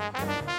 Bye.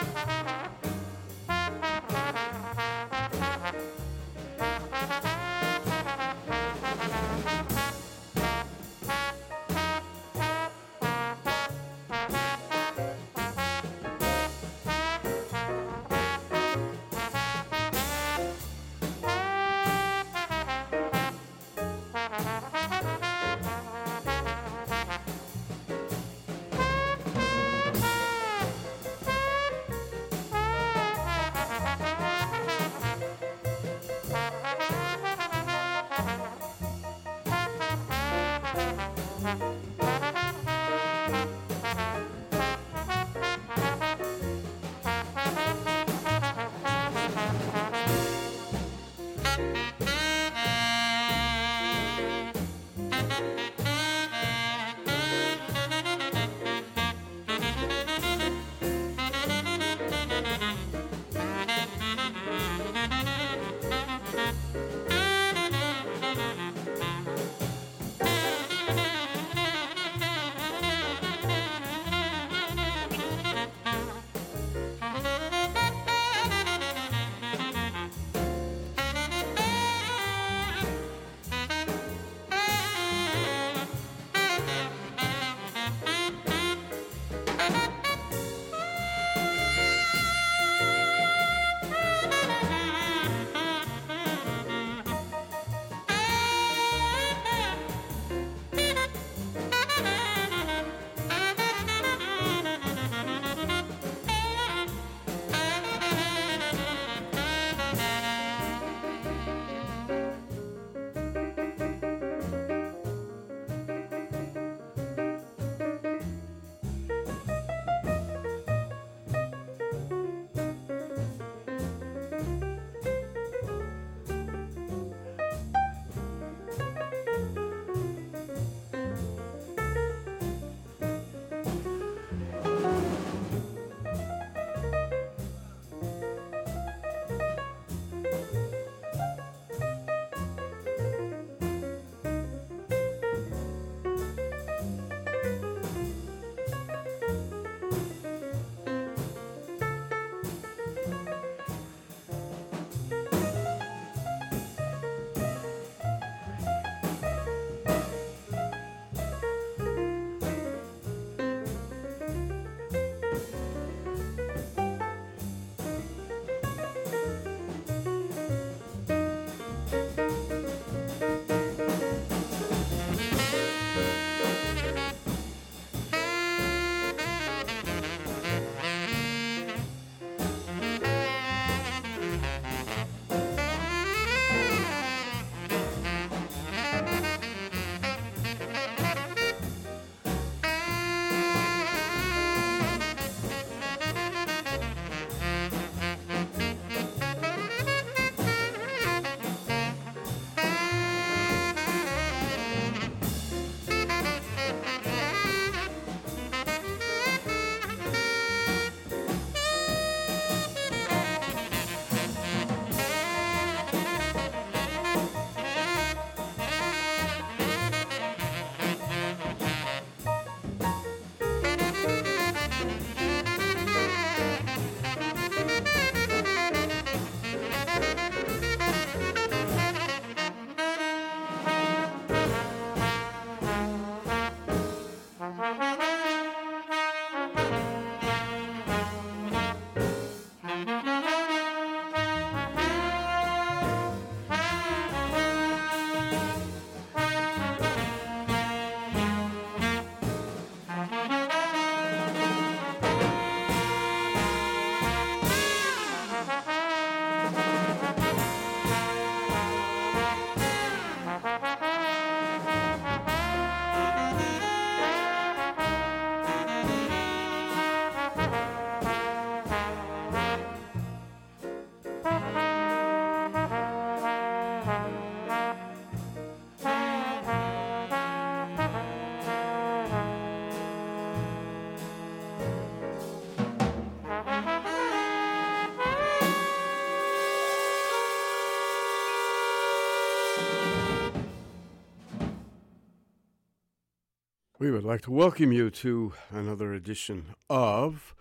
We would like to welcome you to another edition of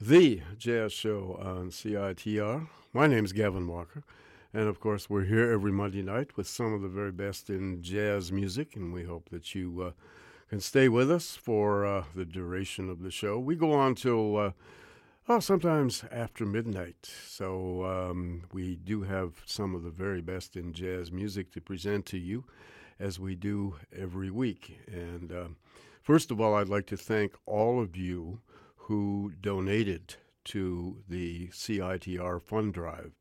the Jazz Show on CITR. My name is Gavin Walker, and of course, we're here every Monday night with some of the very best in jazz music, and we hope that you uh, can stay with us for uh, the duration of the show. We go on till, uh, oh, sometimes after midnight, so um, we do have some of the very best in jazz music to present to you, as we do every week. And um, first of all, I'd like to thank all of you who donated to the CITR fund drive.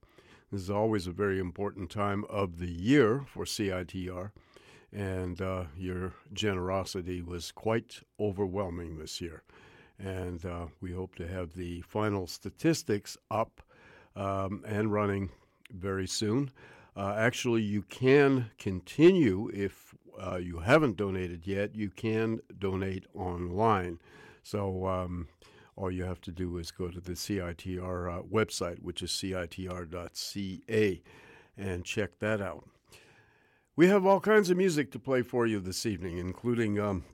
This is always a very important time of the year for CITR, and uh, your generosity was quite overwhelming this year. And uh, we hope to have the final statistics up um, and running very soon. Uh, actually, you can continue if uh, you haven't donated yet, you can donate online. So, um, all you have to do is go to the CITR uh, website, which is citr.ca, and check that out. We have all kinds of music to play for you this evening, including um,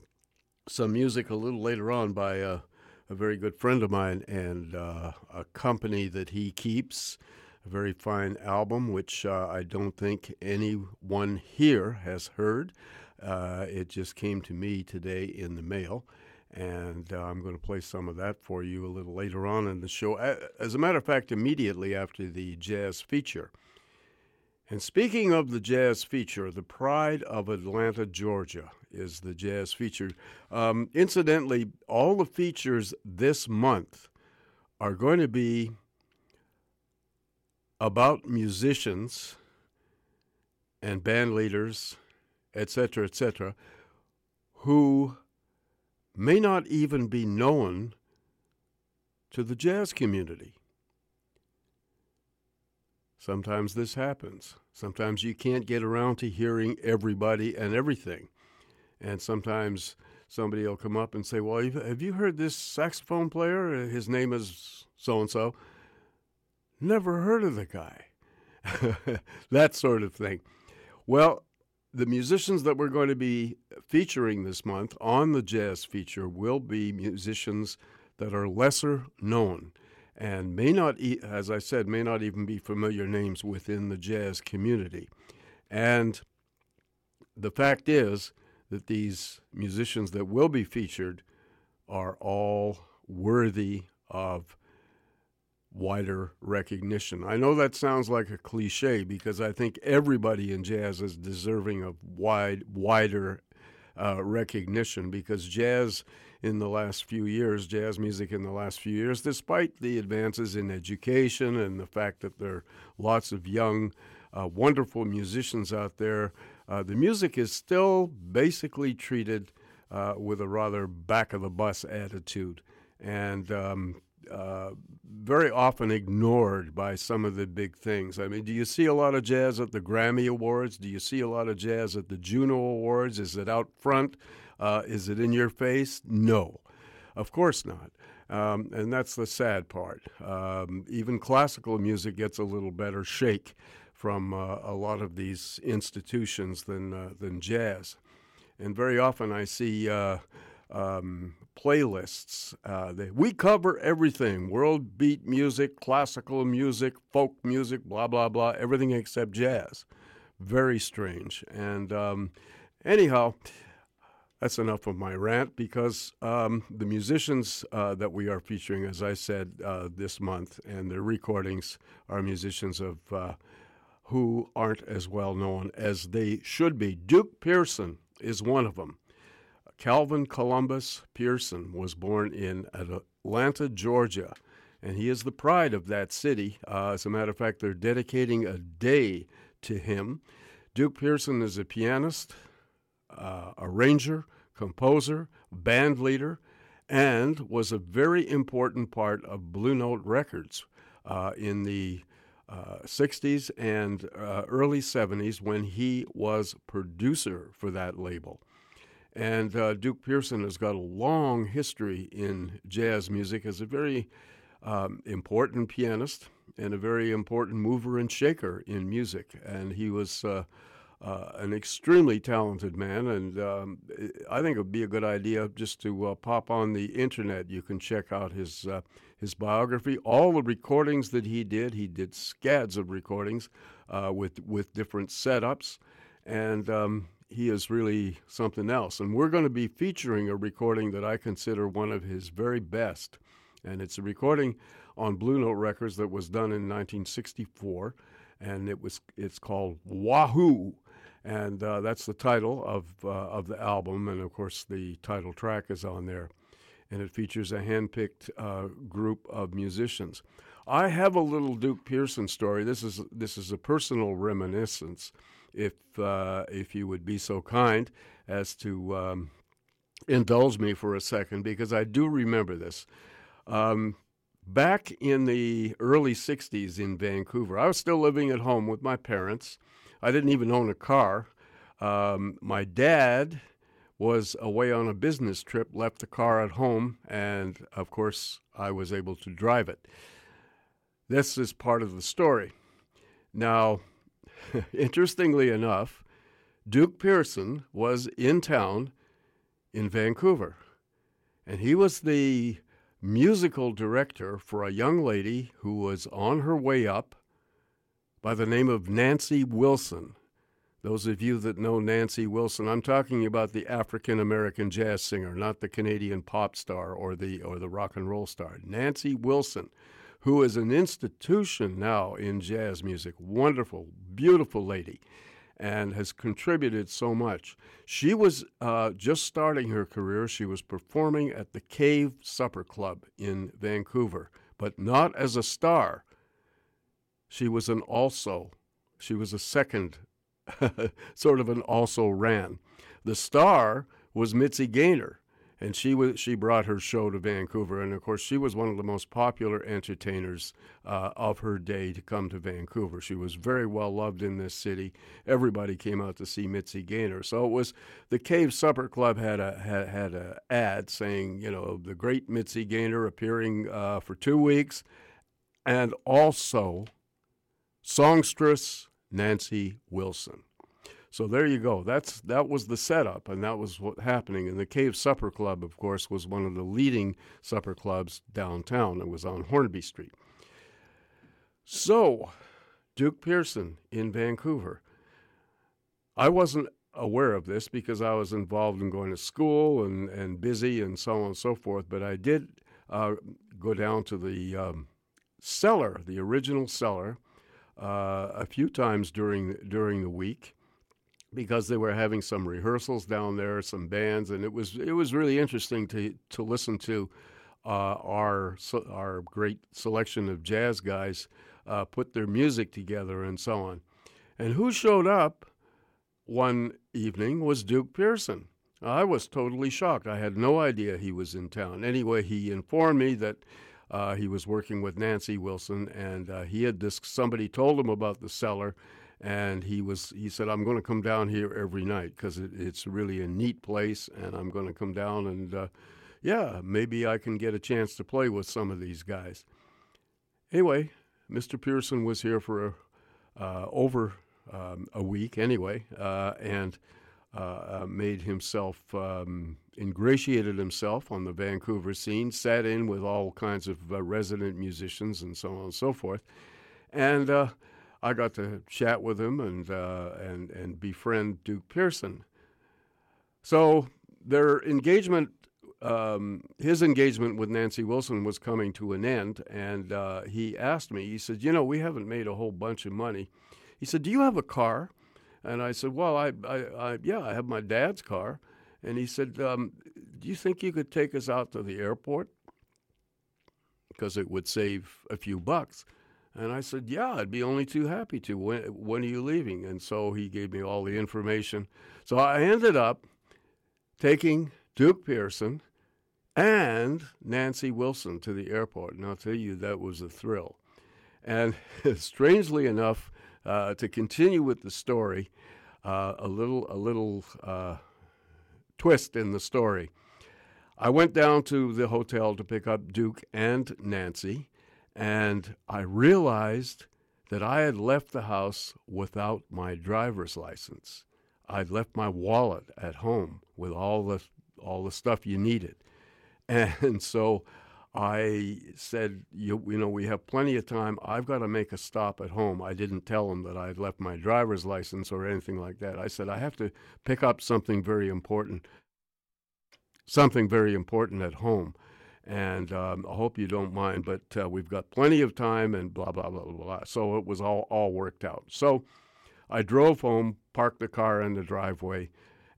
some music a little later on by uh, a very good friend of mine and uh, a company that he keeps. A very fine album, which uh, I don't think anyone here has heard. Uh, it just came to me today in the mail and uh, I'm going to play some of that for you a little later on in the show. As a matter of fact, immediately after the jazz feature. And speaking of the jazz feature, the pride of Atlanta, Georgia is the jazz feature. Um, incidentally, all the features this month are going to be about musicians and band leaders, etc., etc., who may not even be known to the jazz community. Sometimes this happens. Sometimes you can't get around to hearing everybody and everything. And sometimes somebody will come up and say, Well, have you heard this saxophone player? His name is so and so. Never heard of the guy. that sort of thing. Well, the musicians that we're going to be featuring this month on the jazz feature will be musicians that are lesser known and may not, as I said, may not even be familiar names within the jazz community. And the fact is that these musicians that will be featured are all worthy of wider recognition. I know that sounds like a cliche because I think everybody in jazz is deserving of wide, wider uh, recognition because jazz in the last few years, jazz music in the last few years, despite the advances in education and the fact that there are lots of young, uh, wonderful musicians out there, uh, the music is still basically treated uh, with a rather back of the bus attitude. And um, uh, very often ignored by some of the big things. I mean, do you see a lot of jazz at the Grammy Awards? Do you see a lot of jazz at the Juno Awards? Is it out front? Uh, is it in your face? No, of course not. Um, and that's the sad part. Um, even classical music gets a little better shake from uh, a lot of these institutions than uh, than jazz. And very often I see uh, um, playlists. Uh, they, we cover everything world beat music, classical music, folk music, blah, blah, blah, everything except jazz. Very strange. And um, anyhow, that's enough of my rant because um, the musicians uh, that we are featuring, as I said uh, this month, and their recordings are musicians of uh, who aren't as well known as they should be. Duke Pearson is one of them. Calvin Columbus Pearson was born in Atlanta, Georgia, and he is the pride of that city. Uh, as a matter of fact, they're dedicating a day to him. Duke Pearson is a pianist, uh, arranger, composer, band leader, and was a very important part of Blue Note Records uh, in the uh, 60s and uh, early 70s when he was producer for that label. And uh, Duke Pearson has got a long history in jazz music as a very um, important pianist and a very important mover and shaker in music. And he was uh, uh, an extremely talented man, and um, I think it would be a good idea just to uh, pop on the internet. You can check out his uh, his biography, all the recordings that he did. He did scads of recordings uh, with with different setups, and um, he is really something else. And we're going to be featuring a recording that I consider one of his very best, and it's a recording on Blue Note Records that was done in 1964, and it was it's called Wahoo and uh, that's the title of uh, of the album. And of course, the title track is on there, and it features a handpicked uh, group of musicians. I have a little Duke Pearson story. This is this is a personal reminiscence, if uh, if you would be so kind as to um, indulge me for a second, because I do remember this. Um, back in the early 60s in Vancouver, I was still living at home with my parents I didn't even own a car. Um, my dad was away on a business trip, left the car at home, and of course, I was able to drive it. This is part of the story. Now, interestingly enough, Duke Pearson was in town in Vancouver, and he was the musical director for a young lady who was on her way up by the name of Nancy Wilson. Those of you that know Nancy Wilson, I'm talking about the African American jazz singer, not the Canadian pop star or the or the rock and roll star. Nancy Wilson, who is an institution now in jazz music. Wonderful, beautiful lady, and has contributed so much. She was uh, just starting her career. She was performing at the Cave Supper Club in Vancouver, but not as a star she was an also. She was a second, sort of an also ran. The star was Mitzi Gaynor, and she was she brought her show to Vancouver, and of course she was one of the most popular entertainers uh, of her day to come to Vancouver. She was very well loved in this city. Everybody came out to see Mitzi Gaynor. So it was the Cave Supper Club had a had, had a ad saying you know the great Mitzi Gaynor appearing uh, for two weeks, and also songstress Nancy Wilson. So there you go. That's that was the setup, and that was what happening. And the Cave Supper Club, of course, was one of the leading supper clubs downtown. It was on Hornby Street. So, Duke Pearson in Vancouver. I wasn't aware of this because I was involved in going to school and, and busy and so on and so forth. But I did uh, go down to the um, cellar, the original cellar, uh, a few times during during the week because they were having some rehearsals down there, some bands, and it was it was really interesting to to listen to uh, our our great selection of jazz guys uh, put their music together and so on. And who showed up one evening was Duke Pearson. I was totally shocked. I had no idea he was in town. Anyway, he informed me that uh, he was working with Nancy Wilson, and uh, he had this. Somebody told him about the cellar, and he was. He said, "I'm going to come down here every night because it, it's really a neat place, and I'm going to come down and, uh, yeah, maybe I can get a chance to play with some of these guys." Anyway, Mr. Pearson was here for uh, over um, a week anyway, uh, and uh, uh, made himself, um, ingratiated himself on the Vancouver scene, sat in with all kinds of uh, resident musicians and so on and so forth. And I got to chat with him and, uh, and, and befriend Duke Pearson. So their engagement, um, his engagement with Nancy Wilson was coming to an end. And uh, he asked me, he said, You know, we haven't made a whole bunch of money. He said, Do you have a car? And I said, Well, I, I, I yeah, I have my dad's car. And he said, um, Do you think you could take us out to the airport? Because it would save a few bucks. And I said, Yeah, I'd be only too happy to. When, when are you leaving? And so he gave me all the information. So I ended up taking Duke Pearson and Nancy Wilson to the airport. And I'll tell you, that was a thrill. And strangely enough, uh, to continue with the story, uh, a little a little uh, twist in the story. I went down to the hotel to pick up Duke and Nancy, and I realized that I had left the house without my driver's license. I'd left my wallet at home with all the all the stuff you needed, and so I said, you, you know, we have plenty of time. I've got to make a stop at home. I didn't tell him that I'd left my driver's license or anything like that. I said, I have to pick up something very important, something very important at home. And um, I hope you don't mind, but uh, we've got plenty of time and blah, blah, blah, blah, blah. So it was all, all worked out. So I drove home, parked the car in the driveway,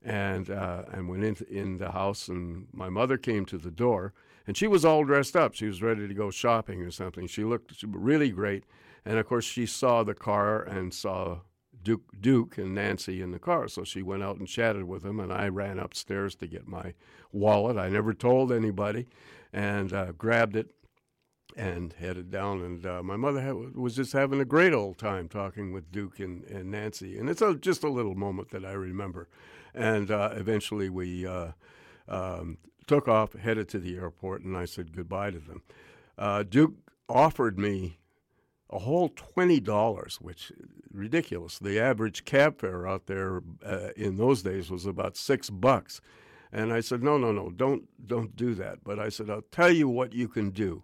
and, uh, and went into in the house. And my mother came to the door and she was all dressed up. She was ready to go shopping or something. She looked really great, and of course she saw the car and saw Duke, Duke and Nancy in the car. So she went out and chatted with them, and I ran upstairs to get my wallet. I never told anybody, and uh, grabbed it and headed down. And uh, my mother had, was just having a great old time talking with Duke and, and Nancy. And it's a, just a little moment that I remember. And uh, eventually we uh, um, took off, headed to the airport, and I said goodbye to them. Uh, Duke offered me a whole twenty dollars, which ridiculous. The average cab fare out there uh, in those days was about six bucks, and I said, no, no, no, don't don't do that. But I said, I'll tell you what you can do.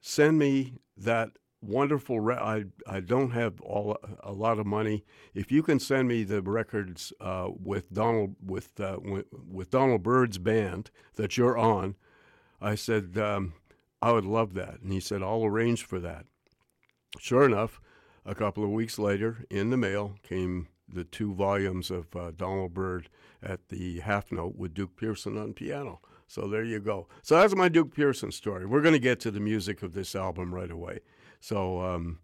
Send me that wonderful. Re- I I don't have all a lot of money. If you can send me the records uh, with Donald with uh, with Donald Byrd's band that you're on, I said um, I would love that, and he said I'll arrange for that. Sure enough, a couple of weeks later, in the mail came the two volumes of uh, Donald Byrd at the half note with Duke Pearson on piano. So there you go. So that's my Duke Pearson story. We're going to get to the music of this album right away. So um,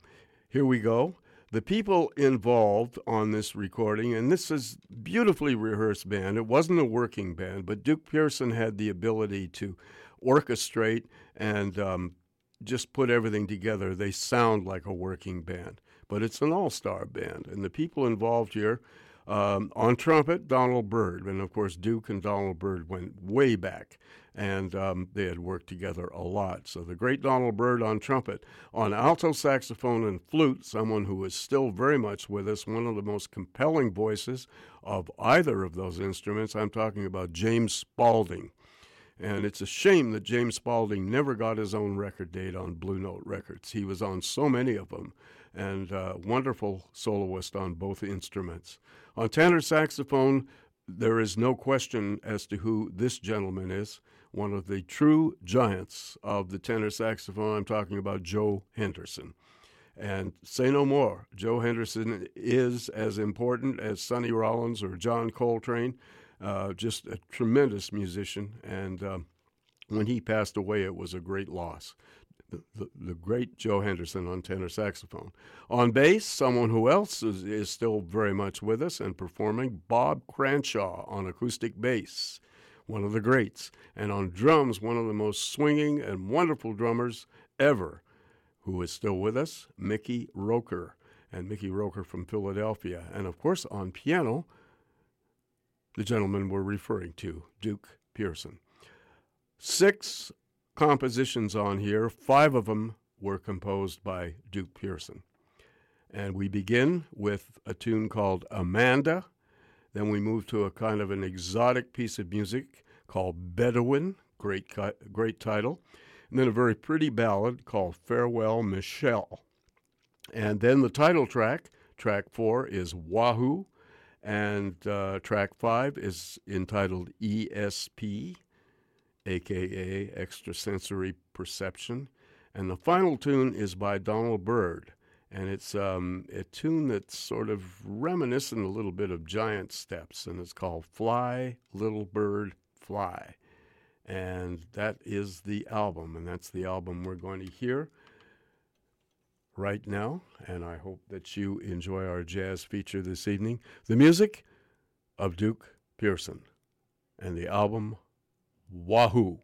here we go. The people involved on this recording, and this is beautifully rehearsed band. It wasn't a working band, but Duke Pearson had the ability to orchestrate and um, just put everything together. They sound like a working band, but it's an all-star band, and the people involved here. Um, on trumpet, Donald Byrd, and of course Duke and Donald Byrd went way back and um, they had worked together a lot. So the great Donald Byrd on trumpet, on alto saxophone and flute, someone who is still very much with us, one of the most compelling voices of either of those instruments. I'm talking about James Spaulding. And it's a shame that James Spaulding never got his own record date on Blue Note Records. He was on so many of them, and uh, wonderful soloist on both instruments. On tenor saxophone, there is no question as to who this gentleman is one of the true giants of the tenor saxophone. I'm talking about Joe Henderson. And say no more. Joe Henderson is as important as Sonny Rollins or John Coltrane, uh, just a tremendous musician. And um, when he passed away, it was a great loss. The, the, great Joe Henderson on tenor saxophone. On bass, someone who else is, is still very much with us and performing, Bob Cranshaw on acoustic bass one of the greats, and on drums, one of the most swinging and wonderful drummers ever, who is still with us, Mickey Roker, and Mickey Roker from Philadelphia. And of course, on piano, the gentleman we're referring to, Duke Pearson. Six compositions on here, five of them were composed by Duke Pearson. And we begin with a tune called Amanda then we move to a kind of an exotic piece of music called Bedouin, great, great title. And then a very pretty ballad called Farewell Machelle. And then the title track, track four, is Wahoo. And uh, track five is entitled ESP, aka Extrasensory Perception. And the final tune is by Donald Byrd and it's um, a tune that's sort of reminiscent a little bit of Giant Steps, and it's called "Fly, Little Bird, Fly," and that is the album, and that's the album we're going to hear right now. And I hope that you enjoy our jazz feature this evening. The music of Duke Pearson, and the album Wahoo.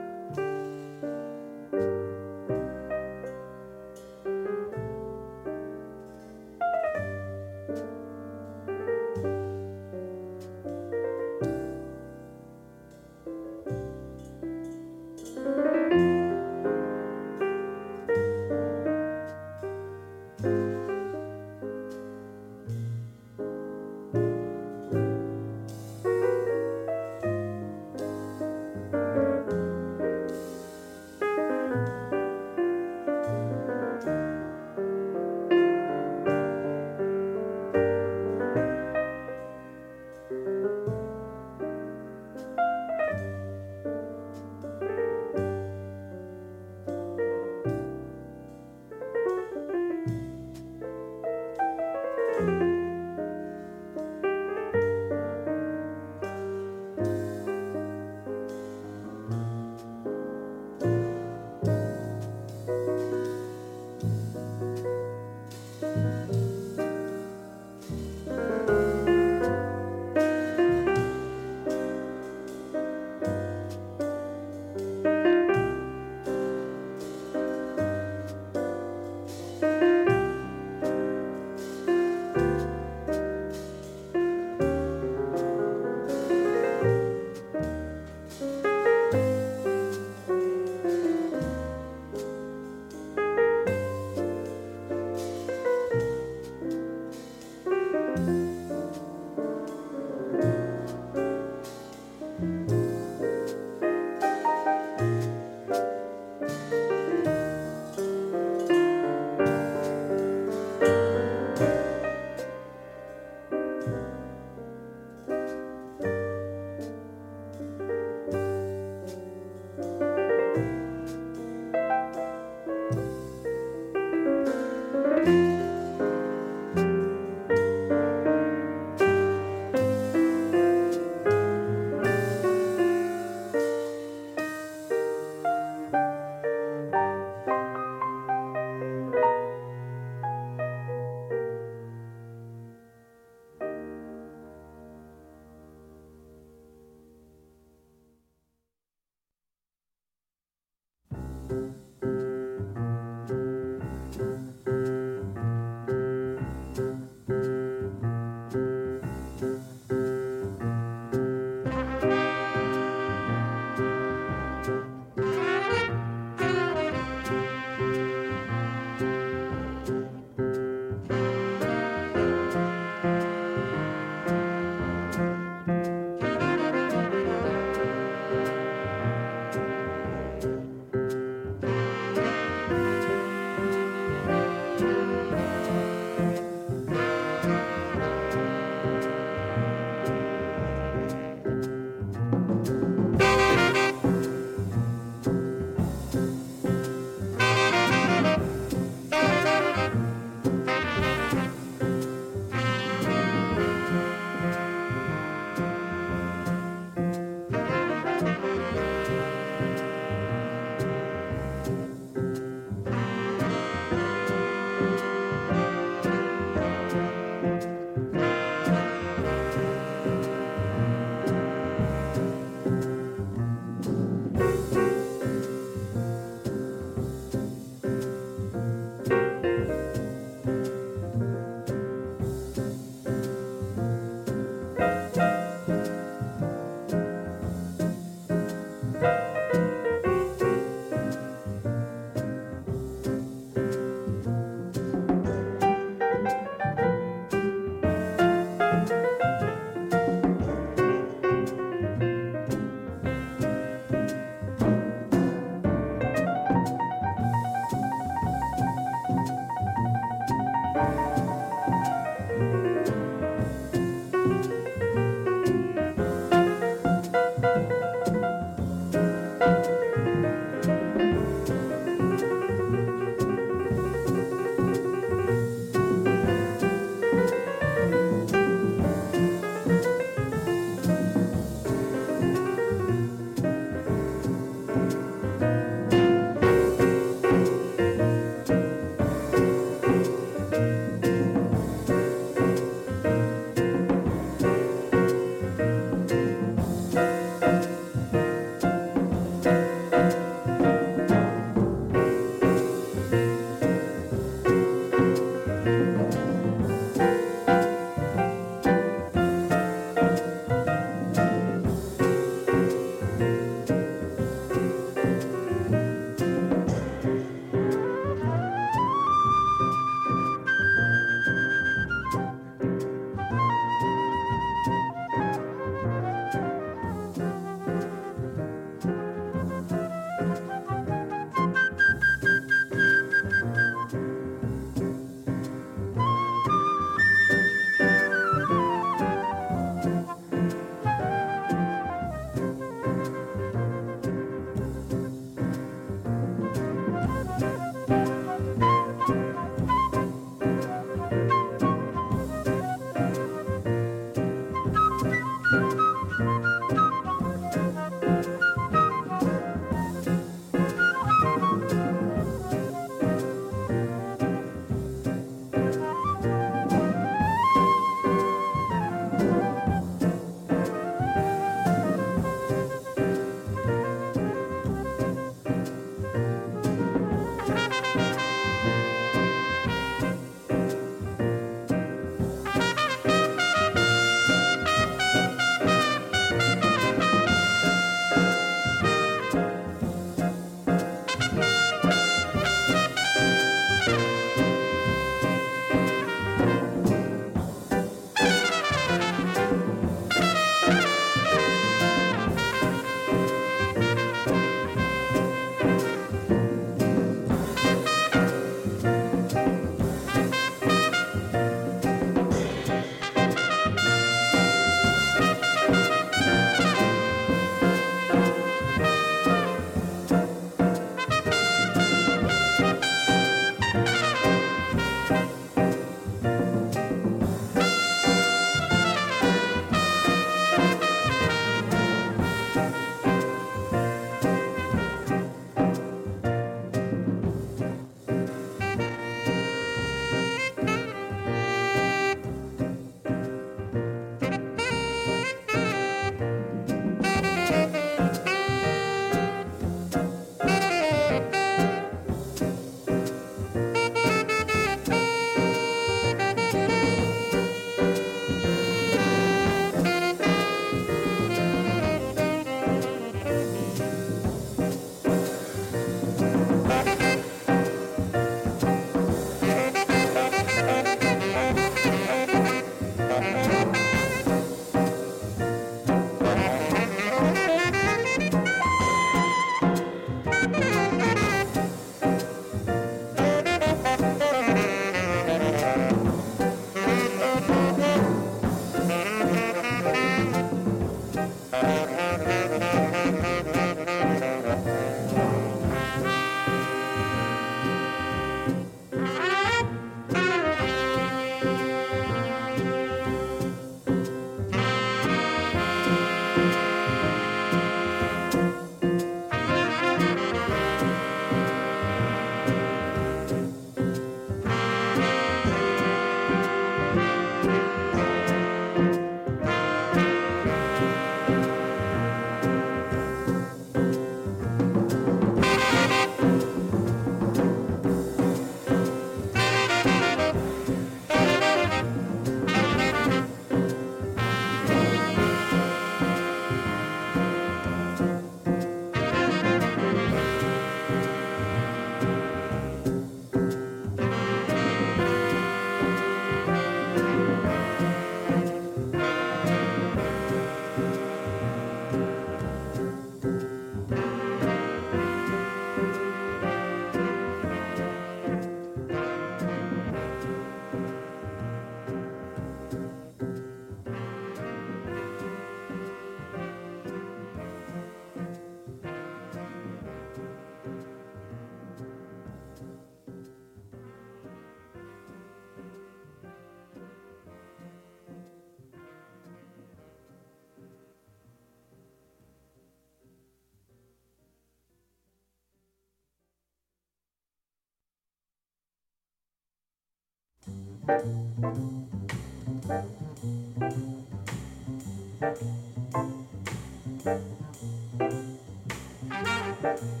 Bye.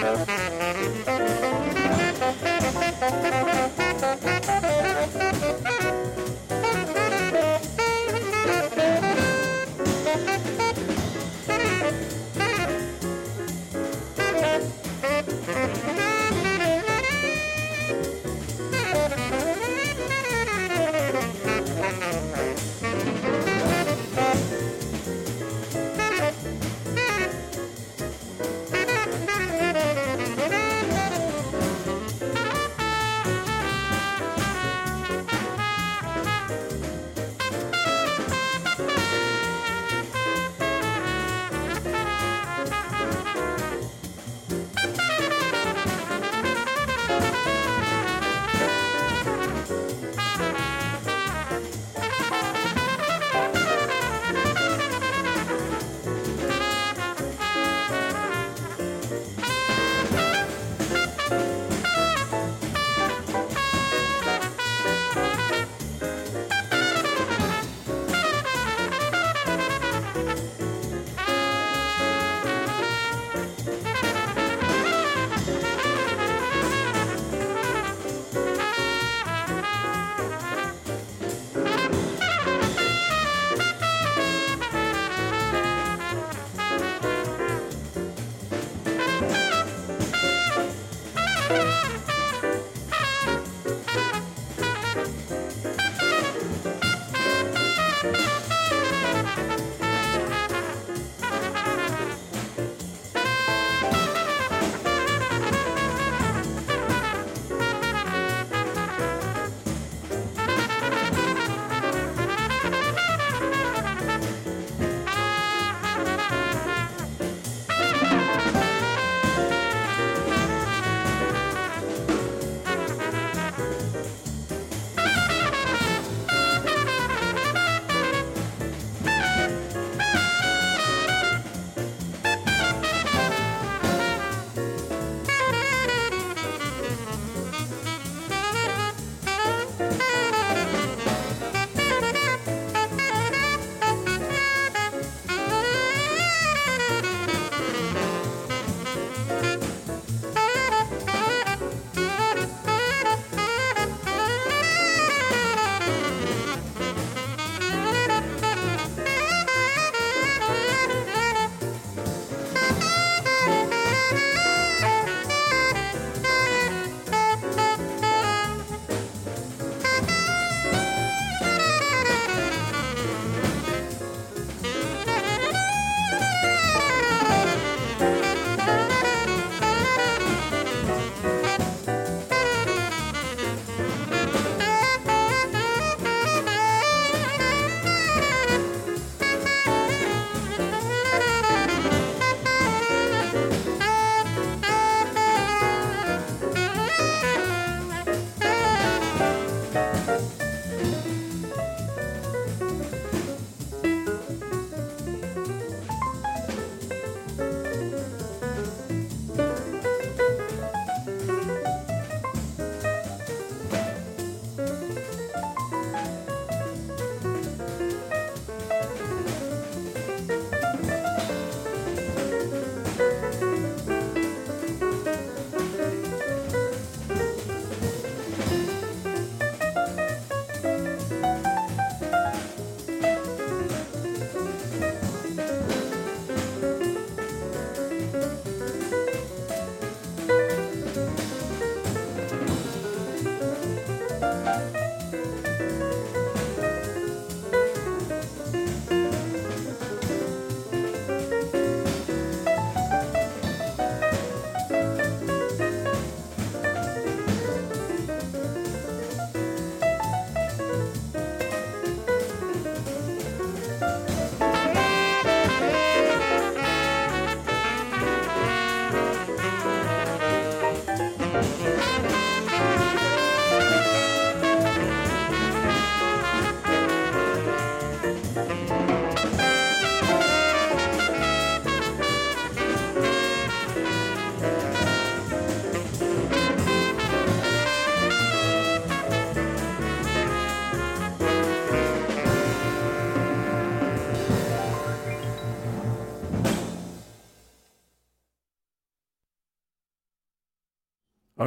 Thank you.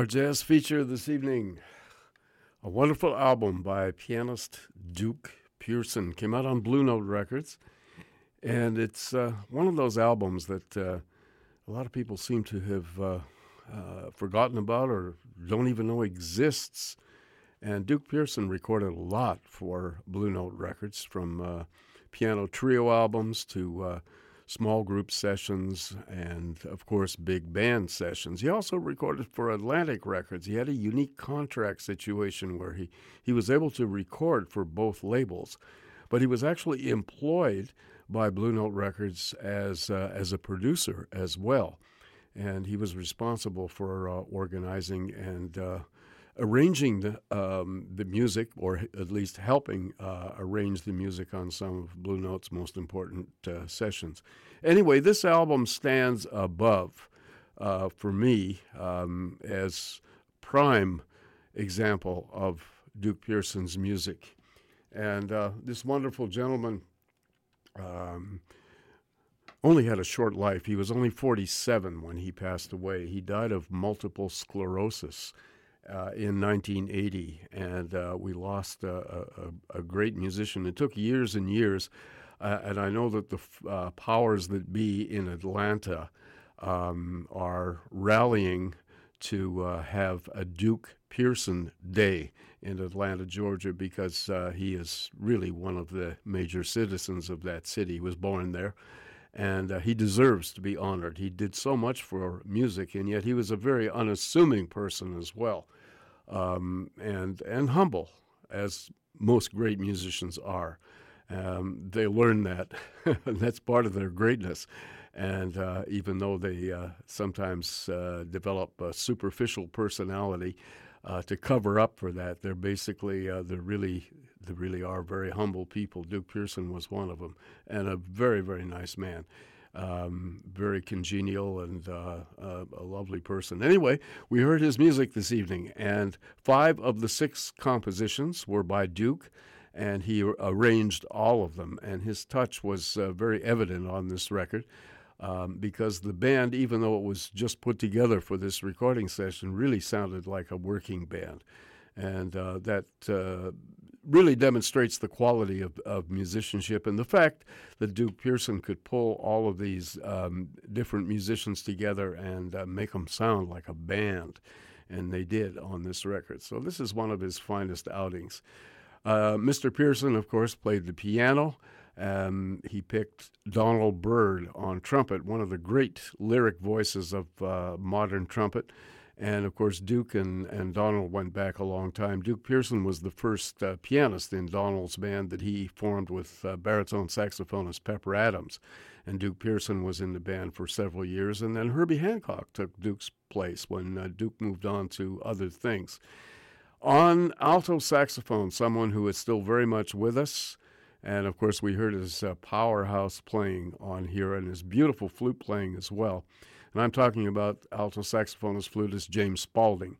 Our jazz feature this evening a wonderful album by pianist Duke Pearson came out on Blue Note Records. And it's uh, one of those albums that uh, a lot of people seem to have uh, uh forgotten about or don't even know exists. And Duke Pearson recorded a lot for Blue Note Records, from uh, piano trio albums to uh, small group sessions, and of course, big band sessions. He also recorded for Atlantic Records. He had a unique contract situation where he, he was able to record for both labels, but he was actually employed by Blue Note Records as, uh, as a producer as well. And he was responsible for uh, organizing and uh, arranging the, um, the music, or at least helping uh, arrange the music on some of Blue Note's most important uh, sessions. Anyway, this album stands above, uh, for me, um, as prime example of Duke Pearson's music. And uh, this wonderful gentleman um, only had a short life. He was only 47 when he passed away. He died of multiple sclerosis uh, in 1980, and uh, we lost a, a, a, great musician. It took years and years, uh, and I know that the uh, powers that be in Atlanta um, are rallying to uh, have a Duke Pearson Day in Atlanta, Georgia, because he is really one of the major citizens of that city. He was born there and uh, he deserves to be honored. He did so much for music, and yet he was a very unassuming person as well, um, and and humble, as most great musicians are. Um, they learn that, that's part of their greatness. And uh, even though they uh, sometimes uh, develop a superficial personality uh, to cover up for that, they're basically uh, they're really they really are very humble people. Duke Pearson was one of them, and a very, very nice man. Um, very congenial and uh, uh, a lovely person. Anyway, we heard his music this evening, and five of the six compositions were by Duke, and he arranged all of them. And his touch was uh, very evident on this record. Um, because the band, even though it was just put together for this recording session, really sounded like a working band and uh, that uh, really demonstrates the quality of, of musicianship and the fact that Duke Pearson could pull all of these um, different musicians together and uh, make them sound like a band. And they did on this record. So, this is one of his finest outings. Uh, Mr. Pearson, of course, played the piano. Um, he picked Donald Byrd on trumpet, one of the great lyric voices of uh, modern trumpet. And of course, Duke and, and Donald went back a long time. Duke Pearson was the first uh, pianist in Donald's band that he formed with uh, baritone saxophonist Pepper Adams. And Duke Pearson was in the band for several years. And then Herbie Hancock took Duke's place when uh, Duke moved on to other things. On alto saxophone, someone who is still very much with us. And of course, we heard his uh, powerhouse playing on here and his beautiful flute playing as well. And I'm talking about alto saxophonist flutist James Spaulding.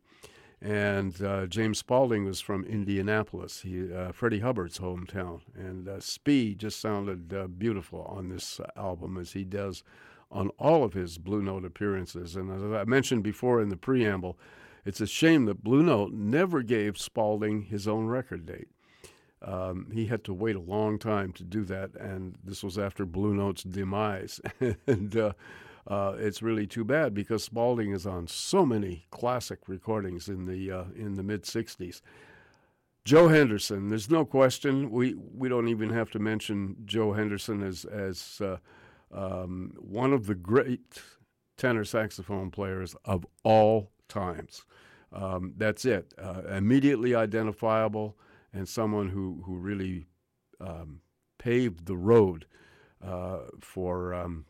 And uh, James Spaulding was from Indianapolis, he, uh, Freddie Hubbard's hometown. And uh, just sounded uh, beautiful on this album, as he does on all of his Blue Note appearances. And as I mentioned before in the preamble, it's a shame that Blue Note never gave Spaulding his own record date. Um, he had to wait a long time to do that, and this was after Blue Note's demise. and uh, uh, it's really too bad because Spaulding is on so many classic recordings in the uh, in the mid '60s. Joe Henderson, there's no question. We we don't even have to mention Joe Henderson as as uh, um, one of the great tenor saxophone players of all times. Um, that's it. Uh, immediately identifiable and someone who who really um, paved the road uh, for um,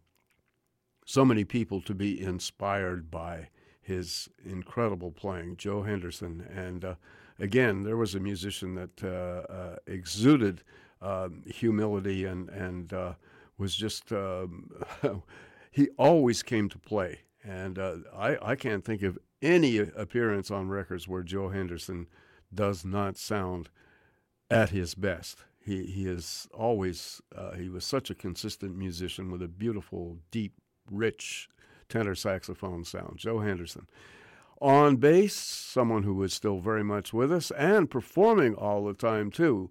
so many people to be inspired by his incredible playing, Joe Henderson. And uh, again, there was a musician that uh, uh, exuded um, humility and and uh, was just um, he always came to play. And uh, I I can't think of any appearance on records where Joe Henderson does not sound at his best. He he is always uh, he was such a consistent musician with a beautiful deep rich tenor saxophone sound. Joe Henderson. On bass, someone who is still very much with us and performing all the time, too,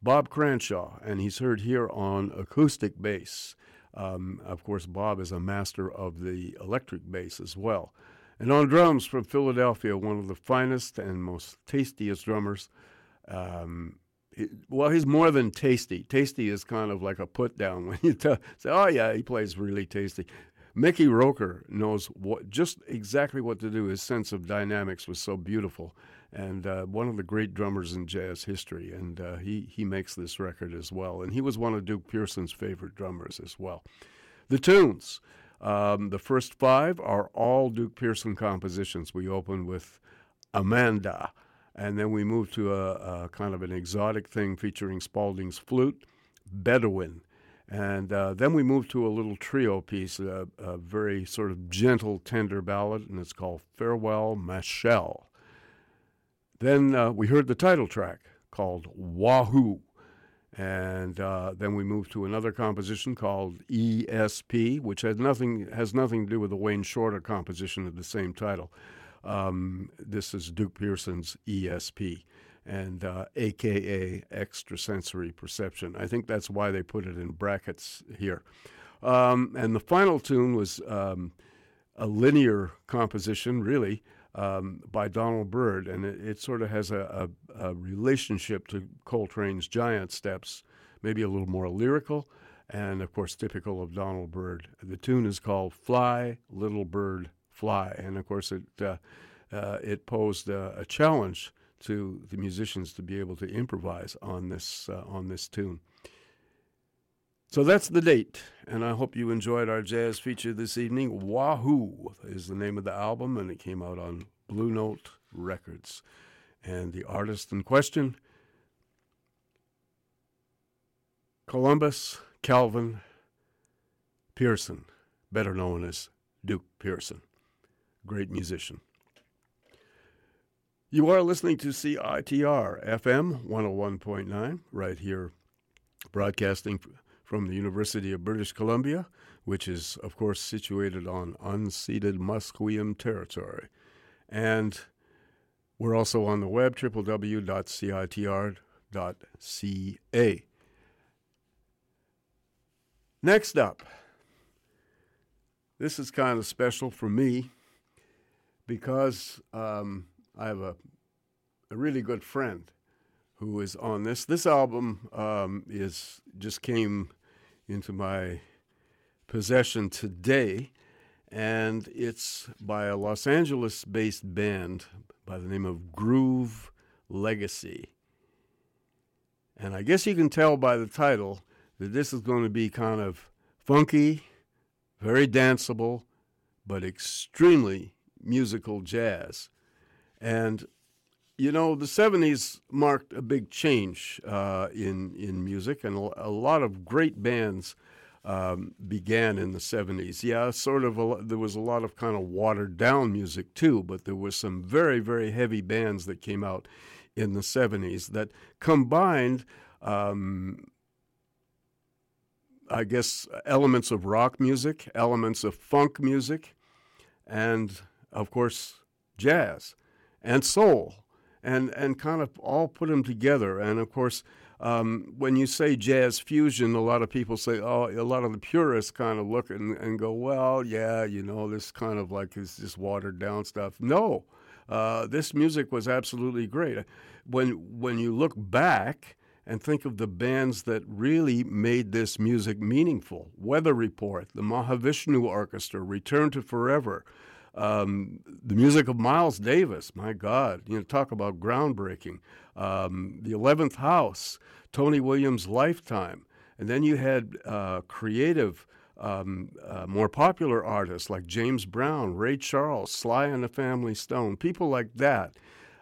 Bob Cranshaw, and he's heard here on acoustic bass. Um, of course, Bob is a master of the electric bass as well. And on drums from Philadelphia, one of the finest and most tastiest drummers. Um, well, he's more than tasty. Tasty is kind of like a put down when you say, "Oh yeah, he plays really tasty." Mickey Roker knows what just exactly what to do. His sense of dynamics was so beautiful, and uh, one of the great drummers in jazz history. And uh, he he makes this record as well. And he was one of Duke Pearson's favorite drummers as well. The tunes. Um, the first five are all Duke Pearson compositions. We open with Amanda, and then we move to a, a kind of an exotic thing featuring Spaulding's flute, Bedouin. And uh, then we moved to a little trio piece, a, a, very sort of gentle, tender ballad, and it's called Farewell, Machelle. Then uh, we heard the title track called Wahoo. And uh, then we moved to another composition called ESP, which has nothing has nothing to do with the Wayne Shorter composition of the same title. Um, this is Duke Pearson's ESP, and uh, AKA extrasensory perception. I think that's why they put it in brackets here. Um, and the final tune was um, a linear composition, really, um, by Donald Byrd, and it, it sort of has a, a, a, relationship to Coltrane's Giant Steps, maybe a little more lyrical, and of course typical of Donald Byrd. The tune is called "Fly, Little Bird, Fly," and of course it uh, uh, it posed a challenge to the musicians to be able to improvise on this uh, on this tune. So that's the date, and I hope you enjoyed our jazz feature this evening. Wahoo is the name of the album, and it came out on Blue Note Records. And the artist in question, Columbus Calvin Pearson, better known as Duke Pearson, great musician. You are listening to CITR FM 101.9 right here, broadcasting from the University of British Columbia, which is, of course, situated on unceded Musqueam territory. And we're also on the web, www.citr.ca. Next up, this is kind of special for me because um, I have a, a really good friend who is on this. This album um, is just came into my possession today, and it's by a Los Angeles based band by the name of Groove Legacy. And I guess you can tell by the title that this is going to be kind of funky, very danceable, but extremely musical jazz. And you know, the 70s marked a big change uh, in, in music, and a lot of great bands um, began in the 70s. Yeah, sort of, a, there was a lot of kind of watered down music too, but there were some very, very heavy bands that came out in the 70s that combined, um, I guess, elements of rock music, elements of funk music, and of course, jazz and soul and and kind of all put them together. And of course, um, when you say jazz fusion, a lot of people say, oh, a lot of the purists kind of look and, and go, well, yeah, you know, this kind of like is just watered down stuff. No, uh, this music was absolutely great. When when you look back and think of the bands that really made this music meaningful, Weather Report, the Mahavishnu Orchestra, Return to Forever. Um, the music of Miles Davis, my God, you know, talk about groundbreaking. Um, the Eleventh House, Tony Williams' Lifetime, and then you had uh, creative, um, uh, more popular artists like James Brown, Ray Charles, Sly and the Family Stone, people like that.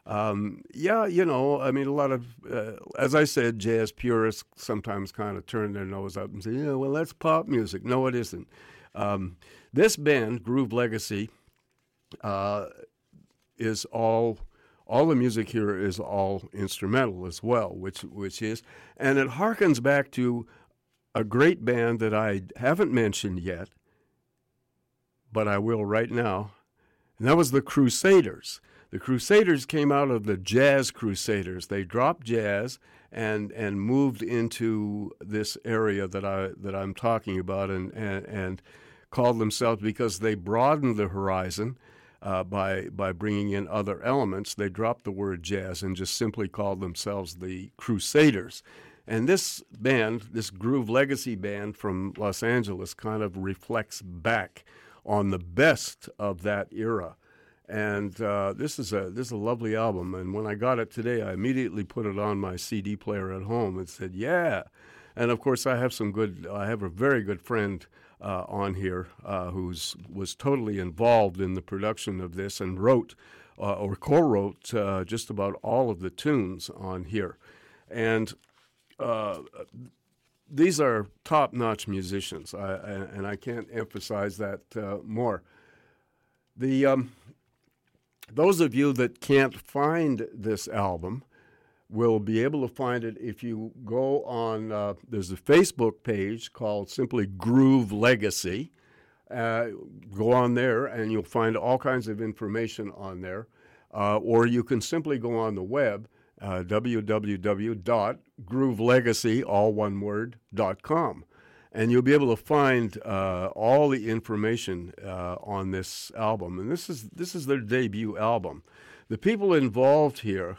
Um, yeah, you know, I mean, a lot of, uh, as I said, jazz purists sometimes kind of turn their nose up and say, yeah, well, that's pop music. No, it isn't. Um, this band, Groove Legacy, uh, is all all the music here is all instrumental as well, which which is, and it harkens back to a great band that I haven't mentioned yet, but I will right now, And that was the Crusaders. The Crusaders came out of the Jazz Crusaders. They dropped jazz and and moved into this area that I that I'm talking about and and, and called themselves because they broadened the horizon uh, by by bringing in other elements. They dropped the word jazz and just simply called themselves the Crusaders. And this band, this Groove Legacy band from Los Angeles, kind of reflects back on the best of that era. And uh, this is a this is a lovely album. And when I got it today, I immediately put it on my CD player at home and said, "Yeah." And of course, I have some good. I have a very good friend uh, on here uh, who's was totally involved in the production of this and wrote uh, or co-wrote uh, just about all of the tunes on here, and uh, these are top-notch musicians, I, and I can't emphasize that uh, more. The um, those of you that can't find this album will be able to find it if you go on. Uh, there's a Facebook page called simply Groove Legacy. Uh, go on there and you'll find all kinds of information on there. Uh, or you can simply go on the web, uh, www.groovelegacy, all one word, .com. And you'll be able to find uh, all the information uh, on this album. And this is, this is their debut album. The people involved here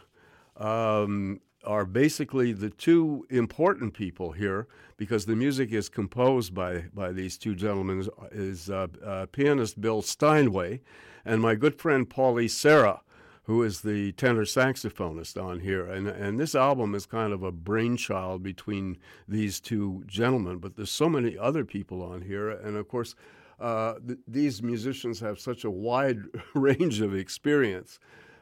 um, are basically the two important people here because the music is composed by, by these two gentlemen is uh, uh, pianist Bill Steinway and my good friend Paulie Cerra, who is the tenor saxophonist on here. And, and this album is kind of a brainchild between these two gentlemen, but there's so many other people on here. And of course, uh, th- these musicians have such a wide range of experience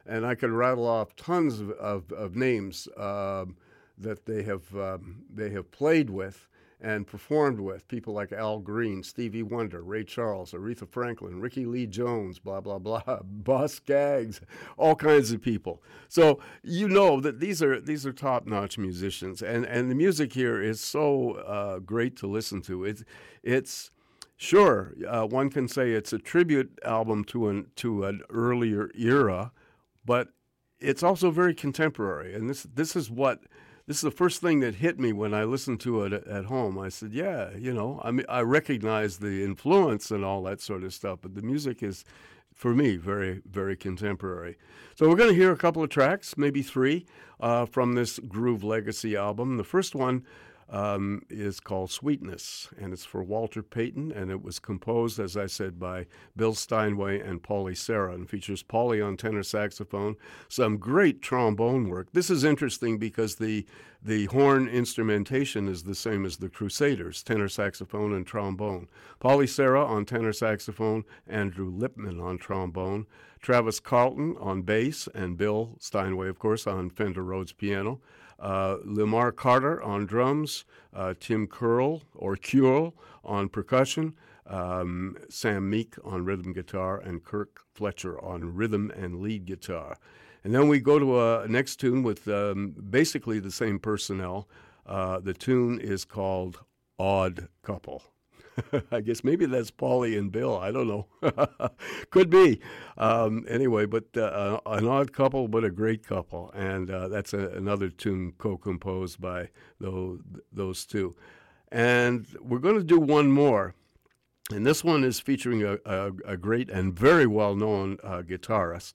and I could rattle off tons of, of, of names um, that they have um, they have played with and performed with people like Al Green, Stevie Wonder, Ray Charles, Aretha Franklin, Rickie Lee Jones, blah blah blah, Boz Scaggs, all kinds of people. So you know that these are these are top notch musicians, and and the music here is so uh, great to listen to. It's it's sure uh, one can say it's a tribute album to an to an earlier era but it's also very contemporary. And this this is what this is the first thing that hit me when I listened to it at home. I said, "Yeah, you know, I mean, I recognize the influence and all that sort of stuff, but the music is." For me, very, very contemporary. So, we're going to hear a couple of tracks, maybe three, uh, from this Groove Legacy album. The first one um, is called Sweetness, and it's for Walter Payton, and it was composed, as I said, by Bill Steinway and Paulie Cerra, and features Paulie on tenor saxophone, some great trombone work. This is interesting because the the horn instrumentation is the same as the Crusaders, tenor saxophone and trombone. Paulie Cerra on tenor saxophone, Andrew Lippman on trombone, Travis Carlton on bass, and Bill Steinway, of course, on Fender Rhodes piano uh, Lamar Carter on drums, uh, Tim Curl or Curl on percussion, um, Sam Meek on rhythm guitar, and Kirk Fletcher on rhythm and lead guitar. And then we go to a next tune with um, basically the same personnel. Uh, the tune is called Odd Couple. I guess maybe that's Paulie and Bill. I don't know. Could be. Um, anyway, but uh, an odd couple, but a great couple. And uh, that's a, another tune co composed by those, those two. And we're going to do one more. And this one is featuring a, a, a great and very well known uh, guitarist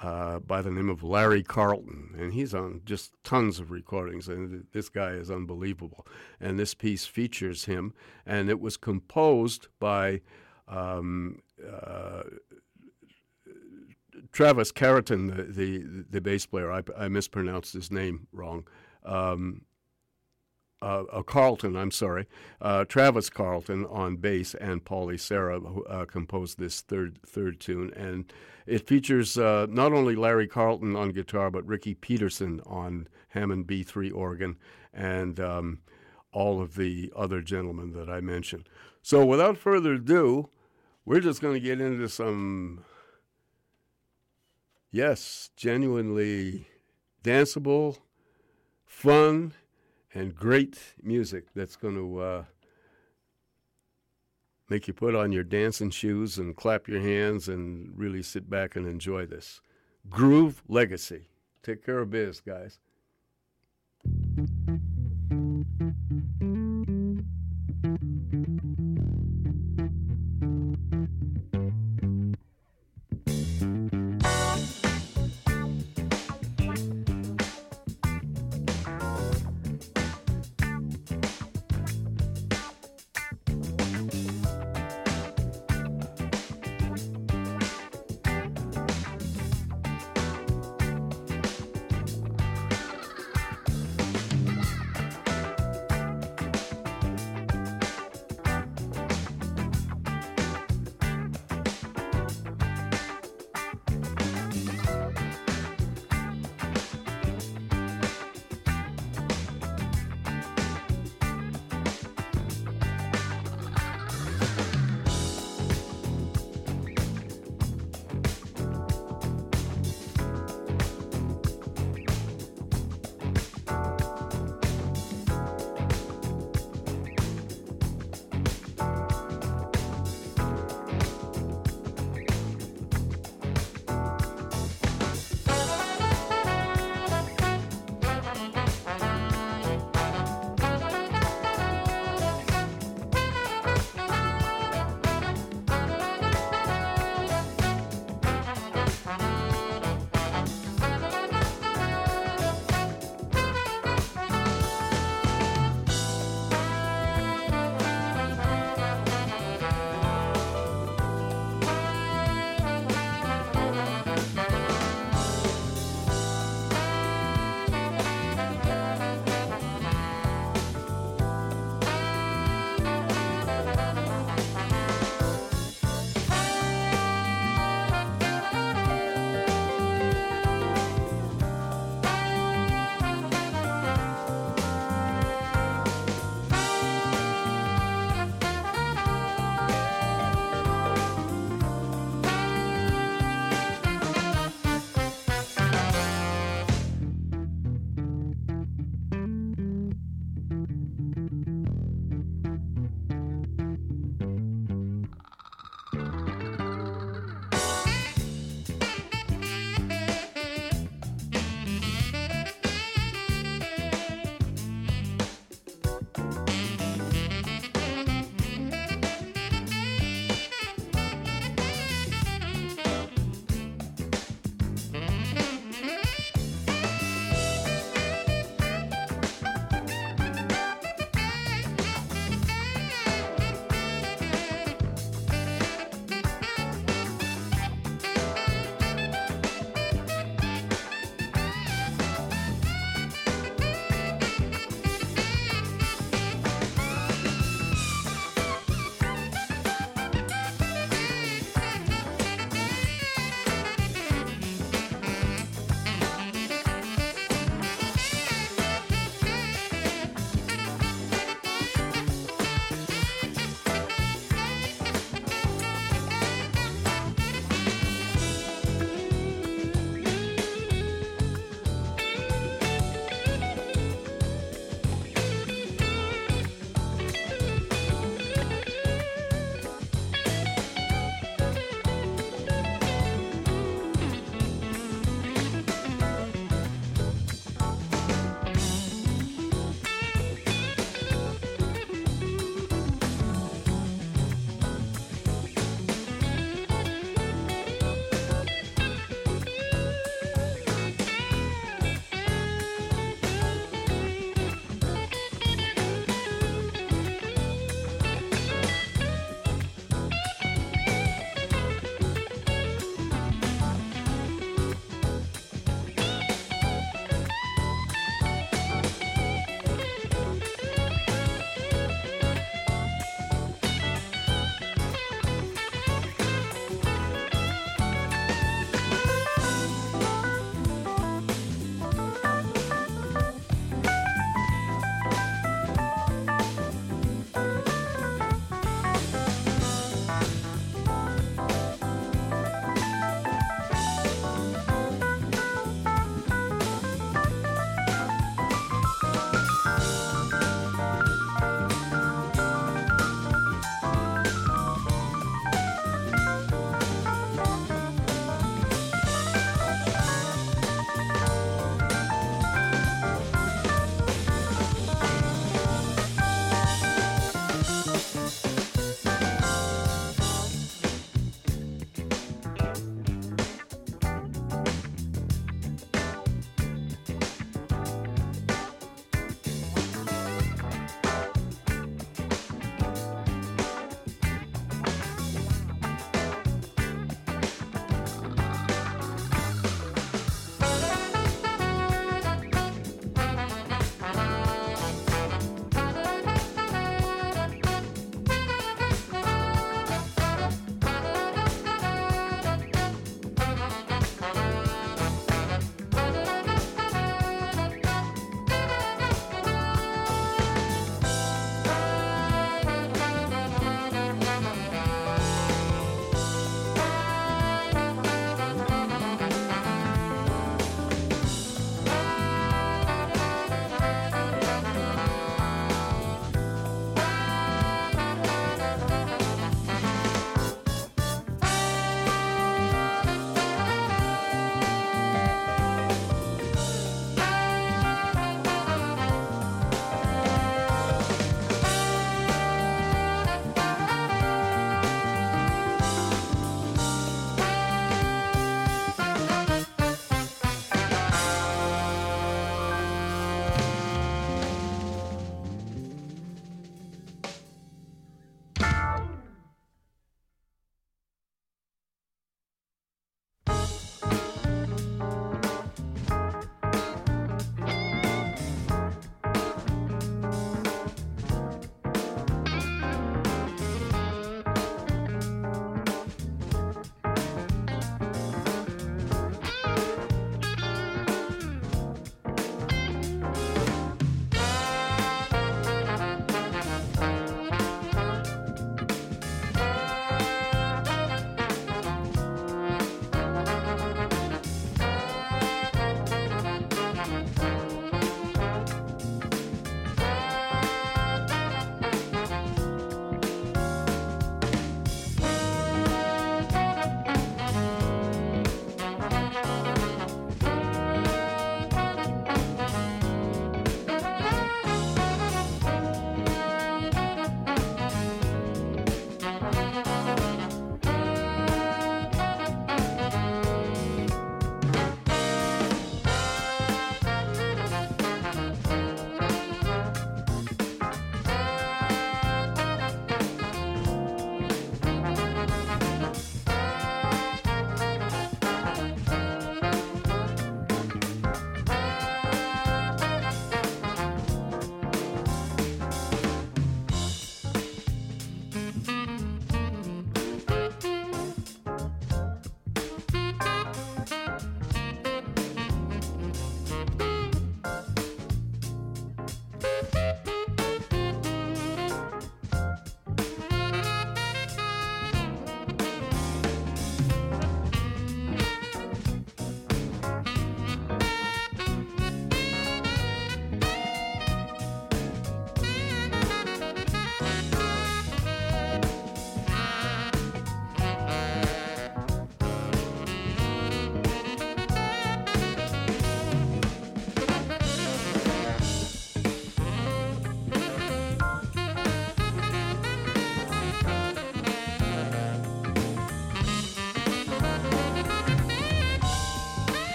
uh, by the name of Larry Carlton, and he's on just tons of recordings, and this guy is unbelievable. And this piece features him, and it was composed by um, uh, Travis Carroton, the, the, the bass player. I, I, mispronounced his name wrong. Um, uh, Carlton, I'm sorry, uh, Travis Carlton on bass, and Paulie Cerra who, uh, composed this third third tune, and it features uh, not only Larry Carlton on guitar, but Ricky Peterson on Hammond B3 organ, and um, all of the other gentlemen that I mentioned. So, without further ado, we're just going to get into some, yes, genuinely danceable, fun and great music that's going to uh, make you put on your dancing shoes and clap your hands and really sit back and enjoy this. Groove Legacy. Take care of biz, guys.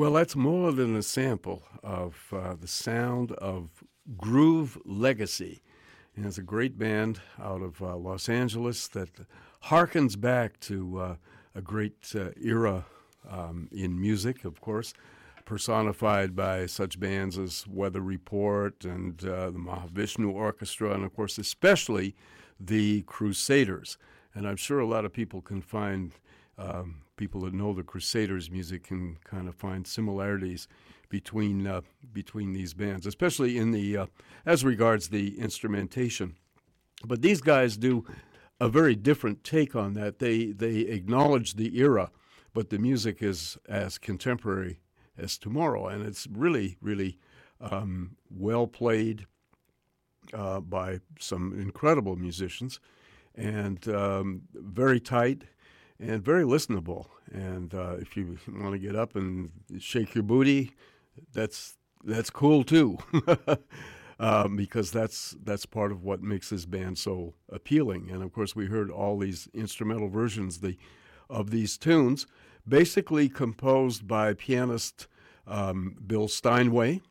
Well, that's more than a sample of uh, the sound of Groove Legacy. And it's a great band out of uh, Los Angeles that harkens back to uh, a great uh, era um, in music, of course, personified by such bands as Weather Report and uh, the Mahavishnu Orchestra, and of course, especially the Crusaders. And I'm sure a lot of people can find um, people that know the Crusaders music can kind of find similarities between uh, between these bands, especially in the uh, as regards the instrumentation. But these guys do a very different take on that. They they acknowledge the era, but the music is as contemporary as tomorrow, and it's really really um, well played uh, by some incredible musicians, and um, very tight and very listenable. And uh, if you want to get up and shake your booty, that's that's cool too, um, because that's that's part of what makes this band so appealing. And of course, we heard all these instrumental versions the of these tunes, basically composed by pianist um, Bill Steinway.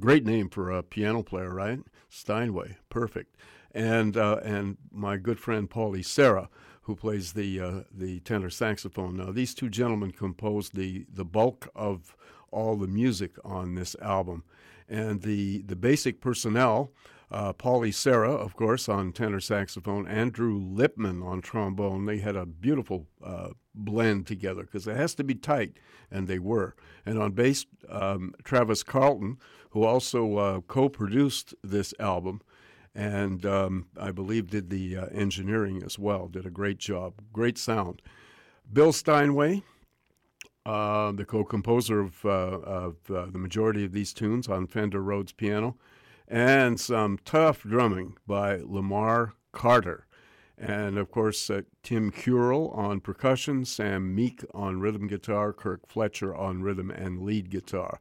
Great name for a piano player, right? Steinway, perfect. And uh, and my good friend Paulie Cerra who plays the uh, the tenor saxophone. Now, these two gentlemen composed the the bulk of all the music on this album, and the the basic personnel. Uh, Paulie Cerra, of course, on tenor saxophone, Andrew Lippman on trombone. They had a beautiful uh, blend together because it has to be tight, and they were. And on bass, um, Travis Carlton, who also uh, co produced this album, and um, I believe did the uh, engineering as well. Did a great job, great sound. Bill Steinway, uh, the co-composer of, uh, of uh, the majority of these tunes on Fender Rhodes piano, and some tough drumming by Lamar Carter. And of course, uh, Tim Curel on percussion, Sam Meek on rhythm guitar, Kirk Fletcher on rhythm and lead guitar.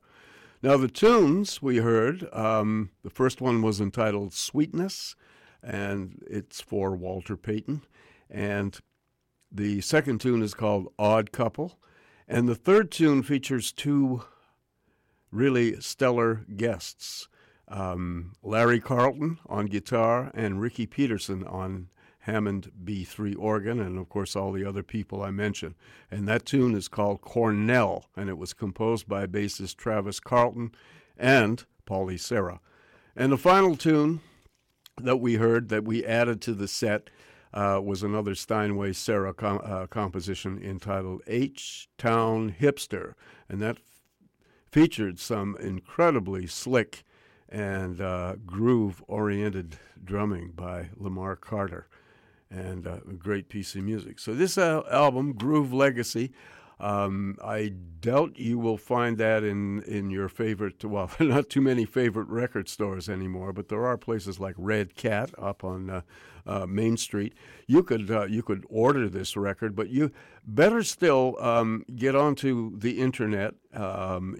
Now, the tunes we heard, um, the first one was entitled Sweetness, and it's for Walter Payton. And the second tune is called Odd Couple. And the third tune features two really stellar guests um, Larry Carlton on guitar and Ricky Peterson on Hammond B3 organ, and of course all the other people I mentioned. And that tune is called Cornell, and it was composed by bassist Travis Carlton and Paulie Cerra. And the final tune that we heard that we added to the set uh, was another Steinway Cerra com- uh, composition entitled H Town Hipster, and that f- featured some incredibly slick and uh, groove oriented drumming by Lamar Carter and uh, a great piece of music. So this uh, album, Groove Legacy, um, I doubt you will find that in, in your favorite, well, not too many favorite record stores anymore, but there are places like Red Cat up on uh, uh, Main Street. You could uh, you could order this record, but you better still um, get onto the internet. Um,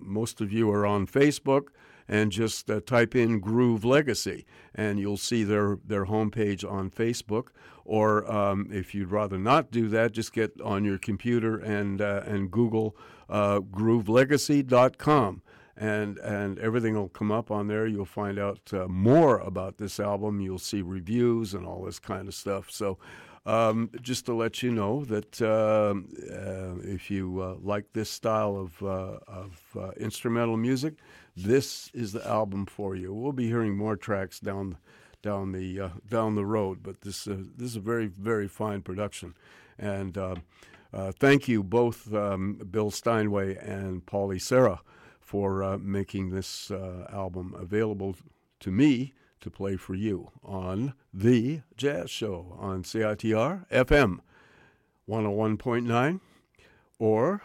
most of you are on Facebook and just uh, type in Groove Legacy, and you'll see their their homepage on Facebook. Or um, if you'd rather not do that, just get on your computer and uh, and Google uh, GrooveLegacy.com. And and everything will come up on there. You'll find out uh, more about this album. You'll see reviews and all this kind of stuff. So, um, just to let you know that uh, uh, if you uh, like this style of, uh, of uh, instrumental music, this is the album for you. We'll be hearing more tracks down down the uh, down the road, but this uh, this is a very very fine production, and uh, uh, thank you both um, Bill Steinway and Paulie Cerra for making this album available to me to play for you on The Jazz Show on CITR FM 101.9 or,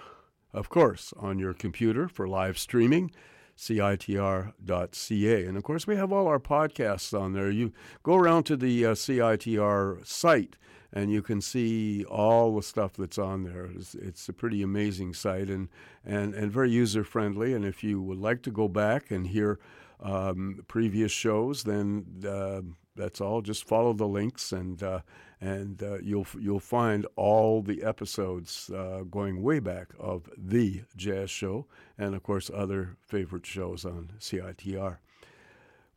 of course, on your computer for live streaming CITR.ca. And of course, we have all our podcasts on there. You go around to the uh, CITR site and you can see all the stuff that's on there. It's, it's, a pretty amazing site and, and, and very user friendly. And if you would like to go back and hear um, previous shows, then uh, That's all. Just follow the links, and uh, and uh, you'll you'll find all the episodes uh, going way back of the Jazz Show, and of course other favorite shows on CITR.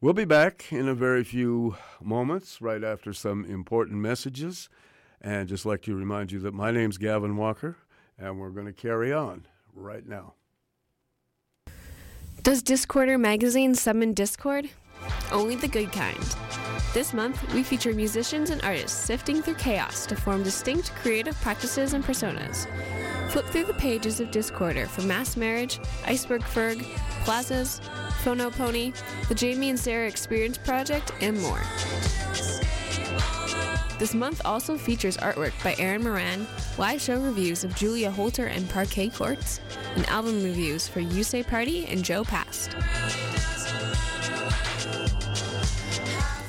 We'll be back in a very few moments, right after some important messages. And just like to remind you that my name's Gavin Walker, and we're going to carry on right now. Does Discorder magazine summon discord? Only the good kind. This month, we feature musicians and artists sifting through chaos to form distinct creative practices and personas. Flip through the pages of Discorder for Mass Marriage, Iceberg Ferg, Plazas, Phono Pony, the Jamie and Sarah Experience Project, and more. This month also features artwork by Aaron Moran, live show reviews of Julia Holter and Parquet Courts, and album reviews for You Say Party and Jo Passed.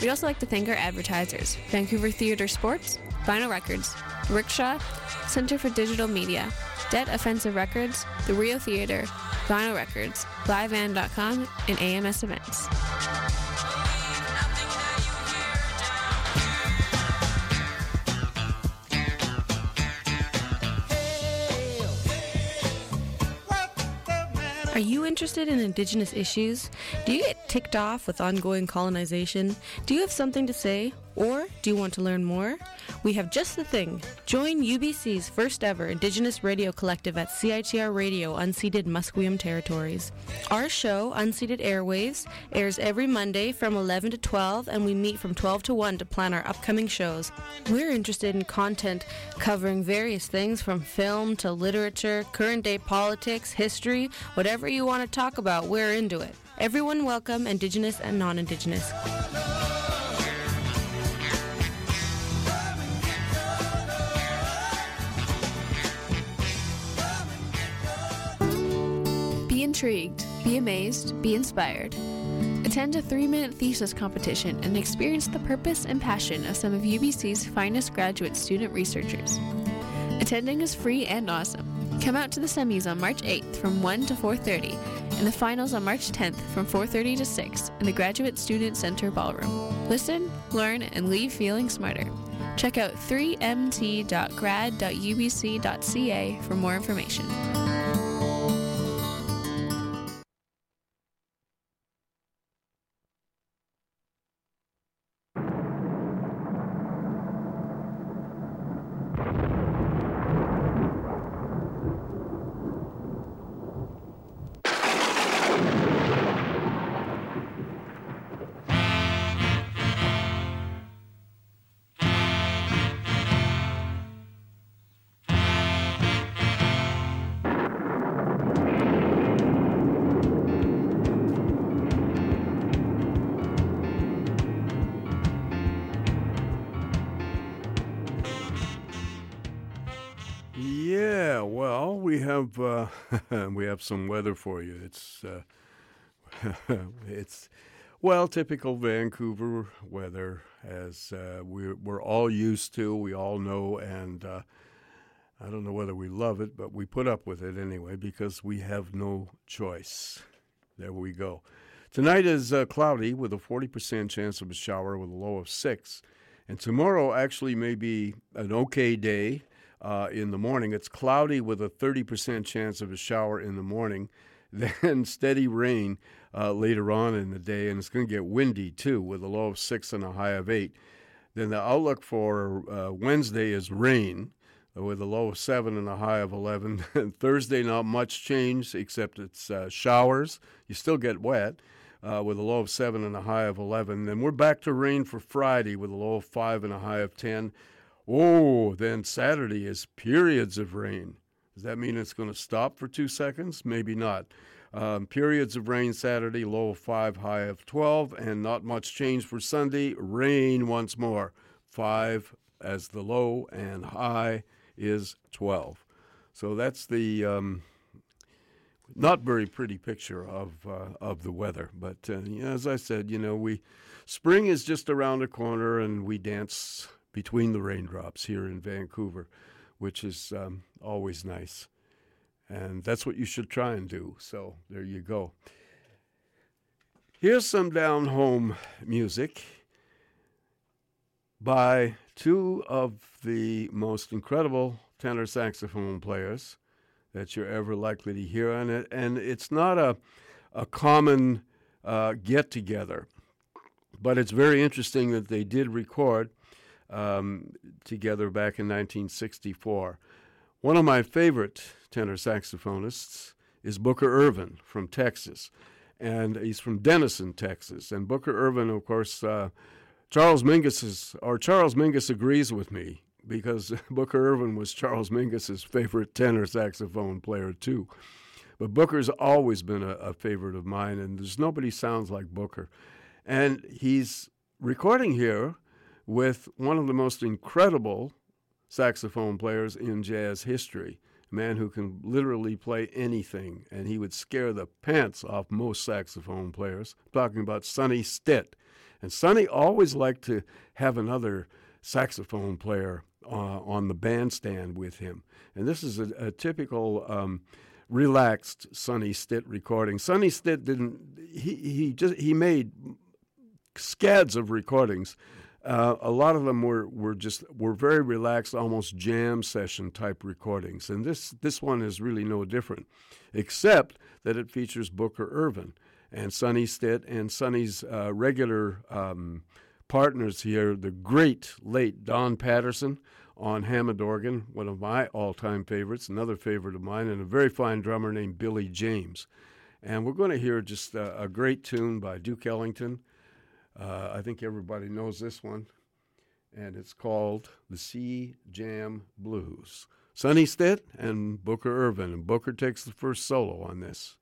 We'd also like to thank our advertisers Vancouver Theatre Sports, Vinyl Records, Rickshaw, Center for Digital Media, Dead Offensive Records, The Rio Theatre, Vinyl Records, LiveAnd.com, and AMS Events. Are you interested in Indigenous issues? Do you get ticked off with ongoing colonization? Do you have something to say? Or do you want to learn more? We have just the thing. Join UBC's first ever Indigenous radio collective at CITR Radio unceded Musqueam territories. Our show, Unceded Airwaves, airs every Monday from 11 to 12, and we meet from 12 to 1 to plan our upcoming shows. We're interested in content covering various things from film to literature, current day politics, history, whatever you want to talk about, we're into it. Everyone welcome, Indigenous and non Indigenous. Be intrigued, be amazed, be inspired. Attend a three minute thesis competition and experience the purpose and passion of some of UBC's finest graduate student researchers. Attending is free and awesome. Come out to the semis on March 8th from 1 to 4:30 and the finals on March 10th from 4:30 to 6 in the Graduate Student Center ballroom. Listen, learn, and leave feeling smarter. Check out 3mt.grad.ubc.ca for more information. we have some weather for you. It's uh, it's well typical Vancouver weather, as uh, we're we're all used to. We all know, and uh, I don't know whether we love it, but we put up with it anyway because we have no choice. There we go. Tonight is uh, cloudy with a forty percent chance of a shower with a low of six, and tomorrow actually may be an okay day uh, in the morning. It's cloudy with a 30% chance of a shower in the morning, then steady rain uh, later on in the day, and it's going to get windy too with a low of six and a high of eight. Then the outlook for uh, Wednesday is rain with a low of seven and a high of 11. and Thursday, not much change except it's uh, showers. You still get wet. Uh, with a low of 7 and a high of 11. Then we're back to rain for Friday with a low of 5 and a high of 10. Oh, then Saturday is periods of rain. Does that mean it's going to stop for two seconds? Maybe not. Um, periods of rain Saturday, low of 5, high of 12, and not much change for Sunday. Rain once more, 5 as the low, and high is 12. So that's the um, not very pretty picture of uh, of the weather. But uh, as I said, you know, we spring is just around the corner, and we dance between the raindrops here in Vancouver, which is um, always nice. And that's what you should try and do. So there you go. Here's some down home music. by two of the most incredible tenor saxophone players that you're ever likely to hear on it. And it's not a, a common uh, get together, but it's very interesting that they did record um, together back in 1964. One of my favorite tenor saxophonists is Booker Ervin from Texas, and he's from Denison, Texas. And Booker Ervin, of course, uh, Charles Mingus is, or Charles Mingus agrees with me because Booker Ervin was Charles Mingus's favorite tenor saxophone player too. But Booker's always been a, a favorite of mine, and there's nobody sounds like Booker. And he's recording here with one of the most incredible saxophone players in jazz history, a man who can literally play anything, and he would scare the pants off most saxophone players. I'm talking about Sonny Stitt. And Sonny always liked to have another saxophone player uh, on the bandstand with him. And this is a, a typical um, relaxed Sonny Stitt recording. Sonny Stitt didn't he he just he made scads of recordings. Uh, a lot of them were, were just were very relaxed, almost jam session type recordings, and this this one is really no different, except that it features Booker Ervin and Sonny Stitt and Sonny's uh, regular um, partners here, the great late Don Patterson on Hammond organ, one of my all time favorites, another favorite of mine, and a very fine drummer named Billy James. And we're going to hear just a, a great tune by Duke Ellington. Uh, I think everybody knows this one, and it's called the C Jam Blues. Sonny Stitt and Booker Ervin, and Booker takes the first solo on this.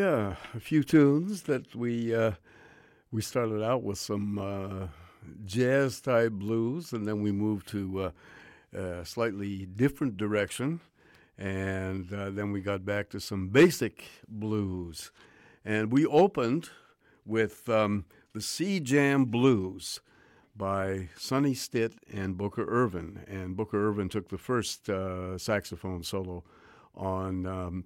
Yeah, a few tunes that we uh, we started out with some uh, jazz type blues, and then we moved to uh, a slightly different direction, and uh, then we got back to some basic blues, and we opened with um, the C Jam Blues by Sonny Stitt and Booker Ervin, and Booker Ervin took the first uh, saxophone solo on. Um,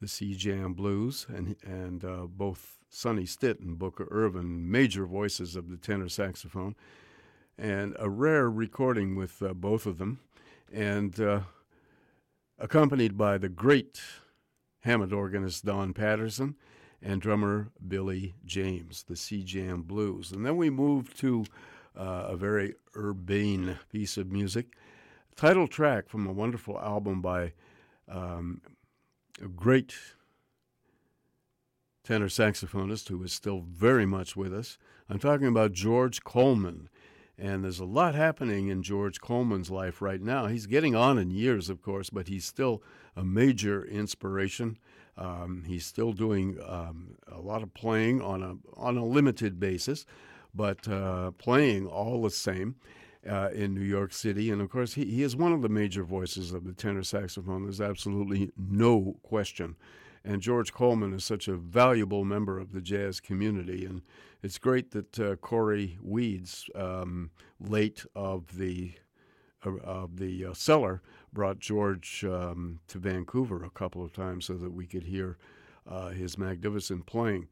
the C Jam Blues, and and uh, both Sonny Stitt and Booker Ervin, major voices of the tenor saxophone, and a rare recording with uh, both of them, and uh, accompanied by the great Hammond organist Don Patterson and drummer Billy James, the C Jam Blues, and then we moved to uh, a very urbane piece of music, title track from a wonderful album by. Um, a great tenor saxophonist who is still very much with us. I'm talking about George Coleman. And there's a lot happening in George Coleman's life right now. He's getting on in years, of course, but he's still a major inspiration. Um, he's still doing um, a lot of playing on a on a limited basis, but uh, playing all the same uh, in New York City. And of course, he, he is one of the major voices of the tenor saxophone. There's absolutely no question. And George Coleman is such a valuable member of the jazz community. And it's great that uh, Corey Weeds, um, late of the uh, of the uh, cellar, brought George um, to Vancouver a couple of times so that we could hear uh, his magnificent playing.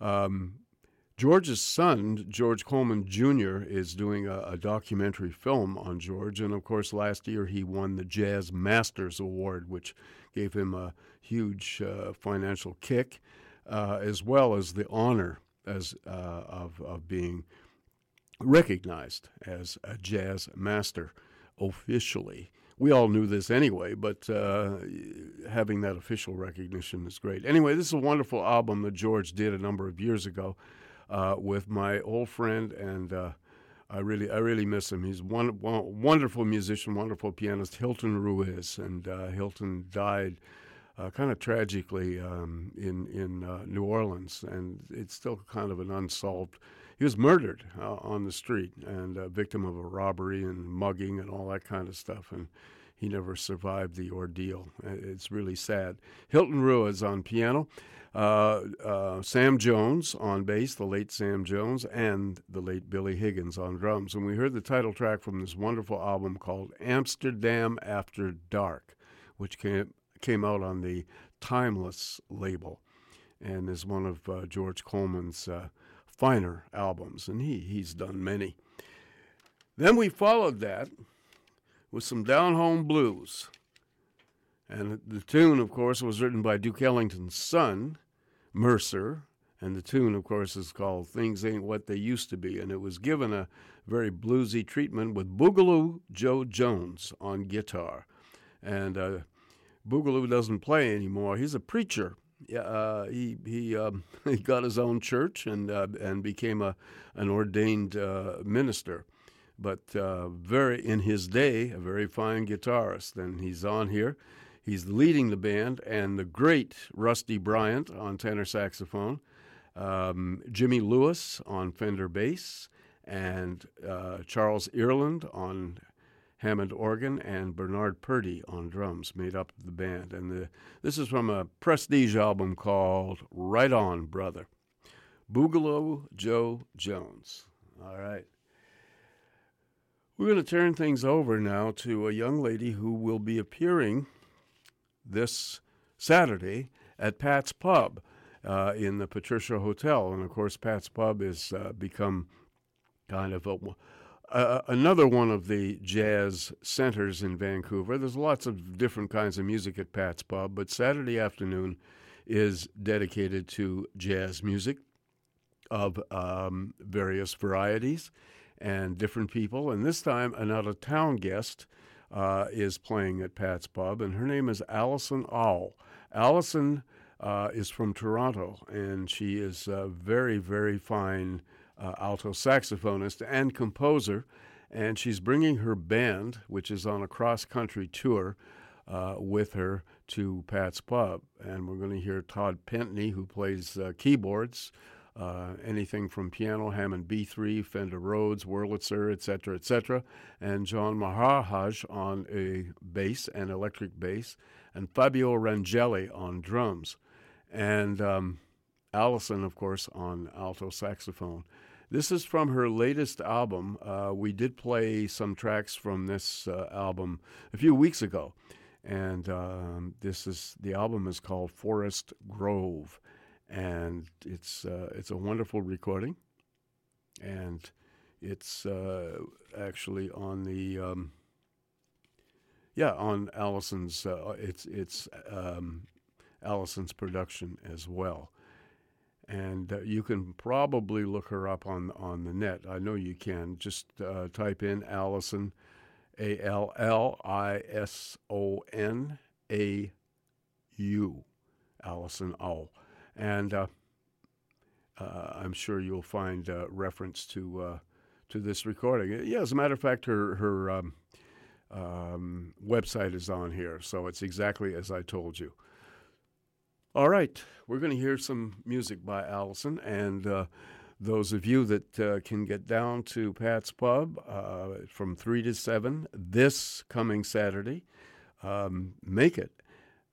Um, George's son, George Coleman Jr., is doing a, a, documentary film on George. And of course, last year he won the Jazz Masters Award, which gave him a huge uh, financial kick, uh, as well as the honor as, uh, of, of being recognized as a jazz master officially. We all knew this anyway, but uh, having that official recognition is great. Anyway, this is a wonderful album that George did a number of years ago uh, with my old friend, and uh, I really I really miss him. He's one, one wonderful musician, wonderful pianist, Hilton Ruiz, and uh, Hilton died. Uh, kind of tragically um, in in uh, New Orleans, and it's still kind of an unsolved. He was murdered on the street and a victim of a robbery and mugging and all that kind of stuff, and he never survived the ordeal. It's really sad. Hilton Ruiz on piano. Uh, uh, Sam Jones on bass, the late Sam Jones, and the late Billy Higgins on drums. And we heard the title track from this wonderful album called Amsterdam After Dark, which came, came out on the Timeless label and is one of uh, George Coleman's uh, finer albums. And he, he's done many. Then we followed that with some down home blues. And the tune, of course, was written by Duke Ellington's son, Mercer, and the tune, of course, is called Things Ain't What They Used to Be. And it was given a very bluesy treatment with Boogaloo Joe Jones on guitar. And uh, Boogaloo doesn't play anymore. He's a preacher. Uh, he he um, he got his own church and uh, and became a an ordained uh, minister, but uh, very in his day a very fine guitarist. And he's on here He's leading the band, and the great Rusty Bryant on tenor saxophone, um, Jimmy Lewis on Fender bass, and uh, Charles Earland on Hammond organ, and Bernard Purdie on drums made up the band. And the, this is from a prestige album called Right On, Brother. Boogaloo Joe Jones. All right. We're going to turn things over now to a young lady who will be appearing this Saturday at Pat's Pub uh, in the Patricia Hotel. And of course, Pat's Pub has uh, become kind of a, uh, another one of the jazz centers in Vancouver. There's lots of different kinds of music at Pat's Pub, but Saturday afternoon is dedicated to jazz music of um, various varieties and different people. And this time, an out of town guest uh, is playing at Pat's Pub, and her name is Allison Au. Allison uh, is from Toronto, and she is a very, very fine uh, alto saxophonist and composer. And she's bringing her band, which is on a cross country tour, uh, with her to Pat's Pub. And we're going to hear Todd Pentney, who plays uh, keyboards, uh, anything from piano, Hammond B3, Fender Rhodes, Wurlitzer, etc., etc., and John Maharaj on a bass and electric bass, and Fabio Ragnelli on drums, and um, Allison, of course, on alto saxophone. This is from her latest album. Uh, we did play some tracks from this uh, album a few weeks ago, and um, this is the album is called Forest Grove, and it's uh, it's a wonderful recording, and it's uh, actually on the um, yeah on Allison's uh, it's it's um, Allison's production as well and uh, you can probably look her up on on the net. I know you can. Just uh, type in Allison, A L L I S O N A U, Allison Au, and uh, uh I'm sure you'll find uh, reference to uh, to this recording. Yeah, as a matter of fact, her her um, um, website is on here, so it's exactly as I told you. All right, we're going to hear some music by Allison, and uh, those of you that uh, can get down to Pat's Pub uh, from 3 to 7 this coming Saturday, um, make it.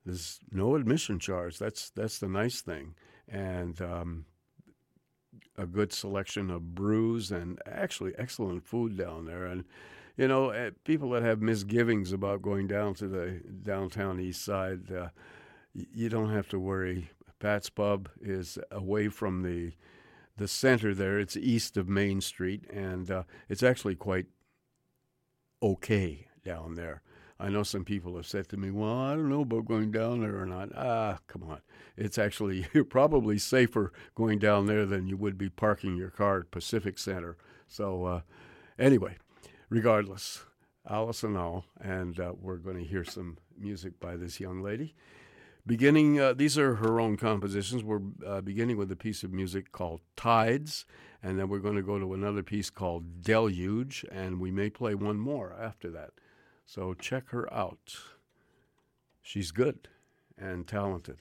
There's no admission charge. That's, that's the nice thing. And um, a good selection of brews and actually excellent food down there. And, you know, eh, people that have misgivings about going down to the downtown east side, uh, you don't have to worry. Pat's Pub is away from the the center there. It's east of Main Street, and uh, it's actually quite okay down there. I know some people have said to me, "Well, I don't know about going down there or not." Ah, come on. It's actually you're probably safer going down there than you would be parking your car at Pacific Center. So, uh, anyway, regardless, Allison Au, and uh, we're going to hear some music by this young lady. Beginning, uh, these are her own compositions. We're uh, beginning with a piece of music called Tides, and then we're going to go to another piece called Deluge, and we may play one more after that. So check her out. She's good and talented.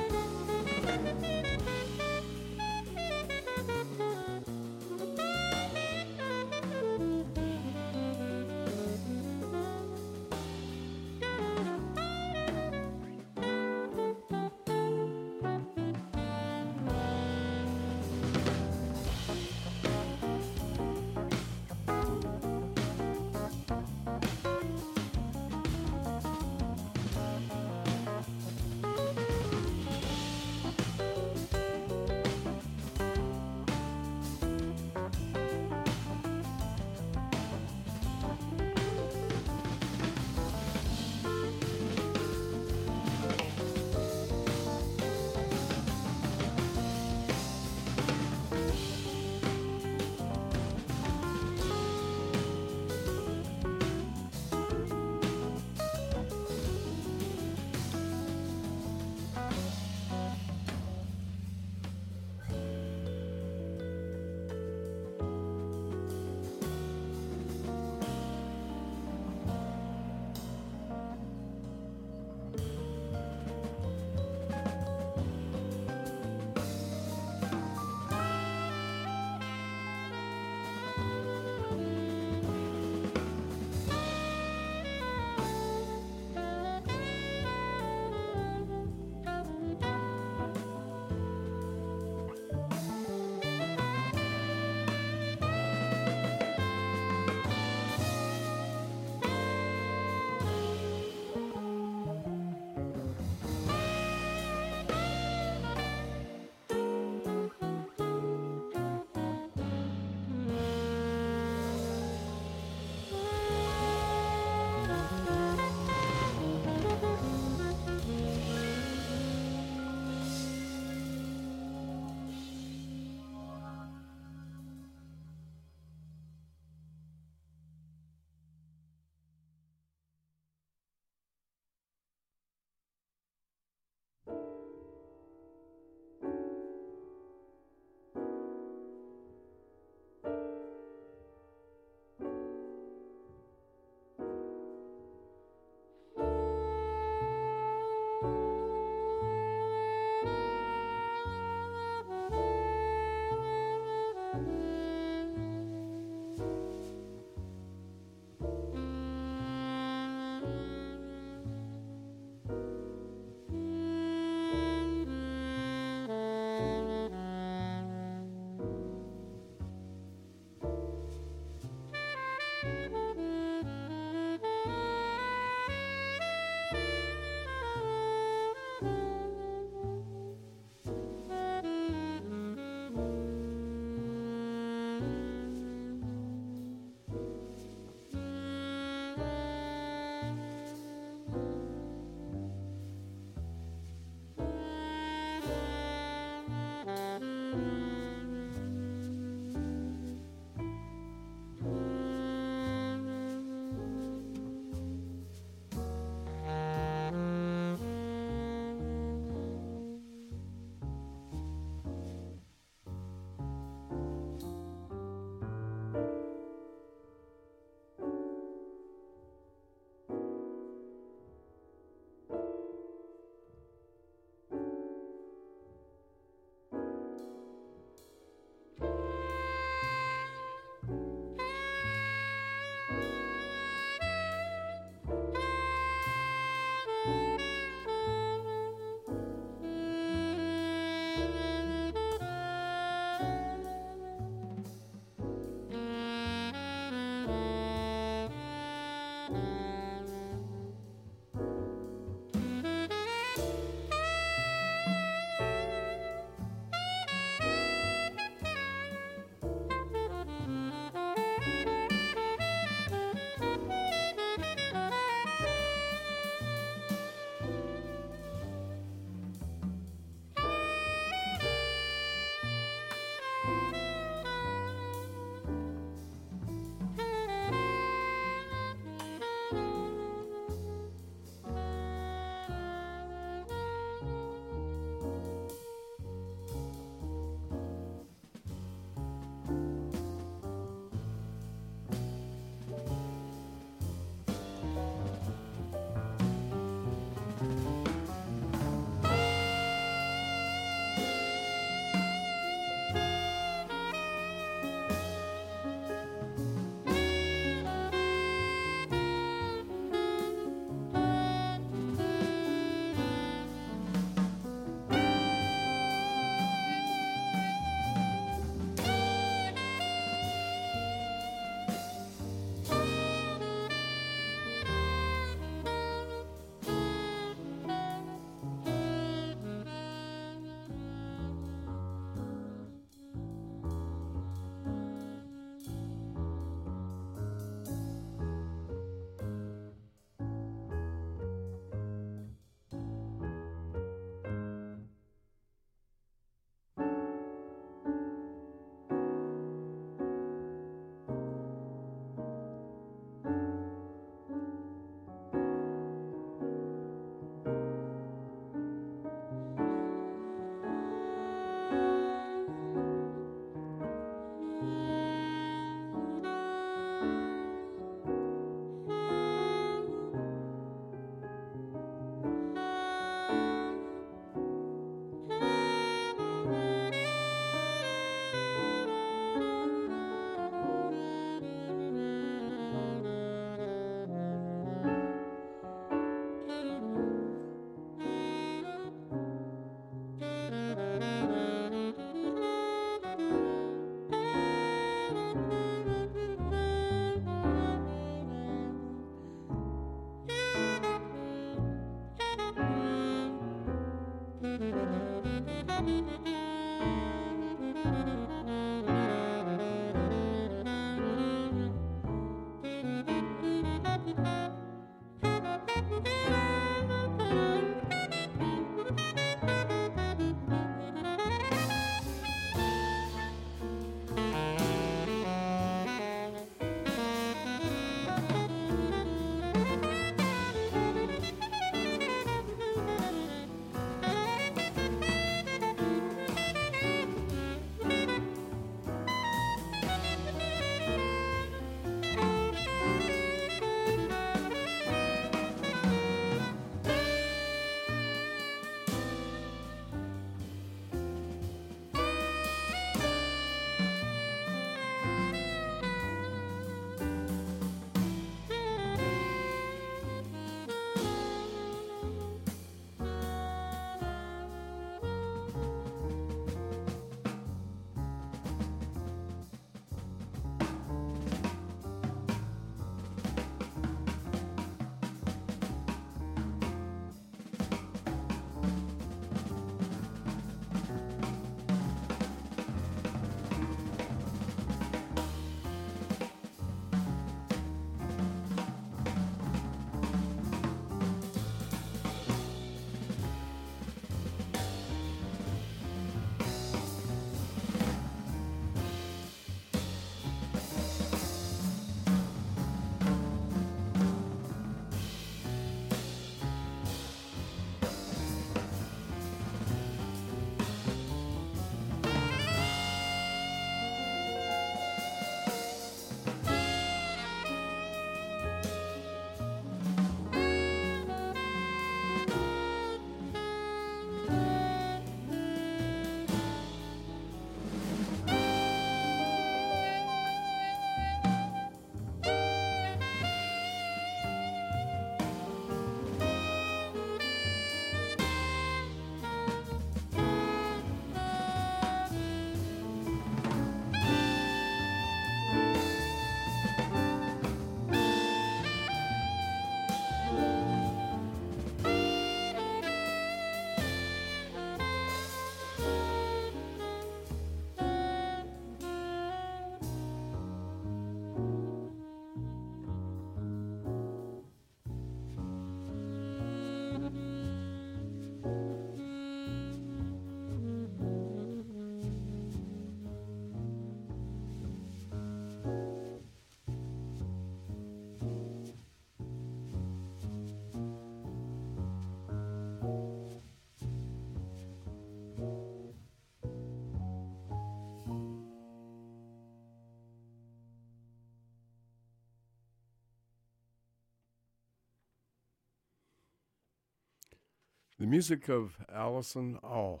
The music of Allison Au.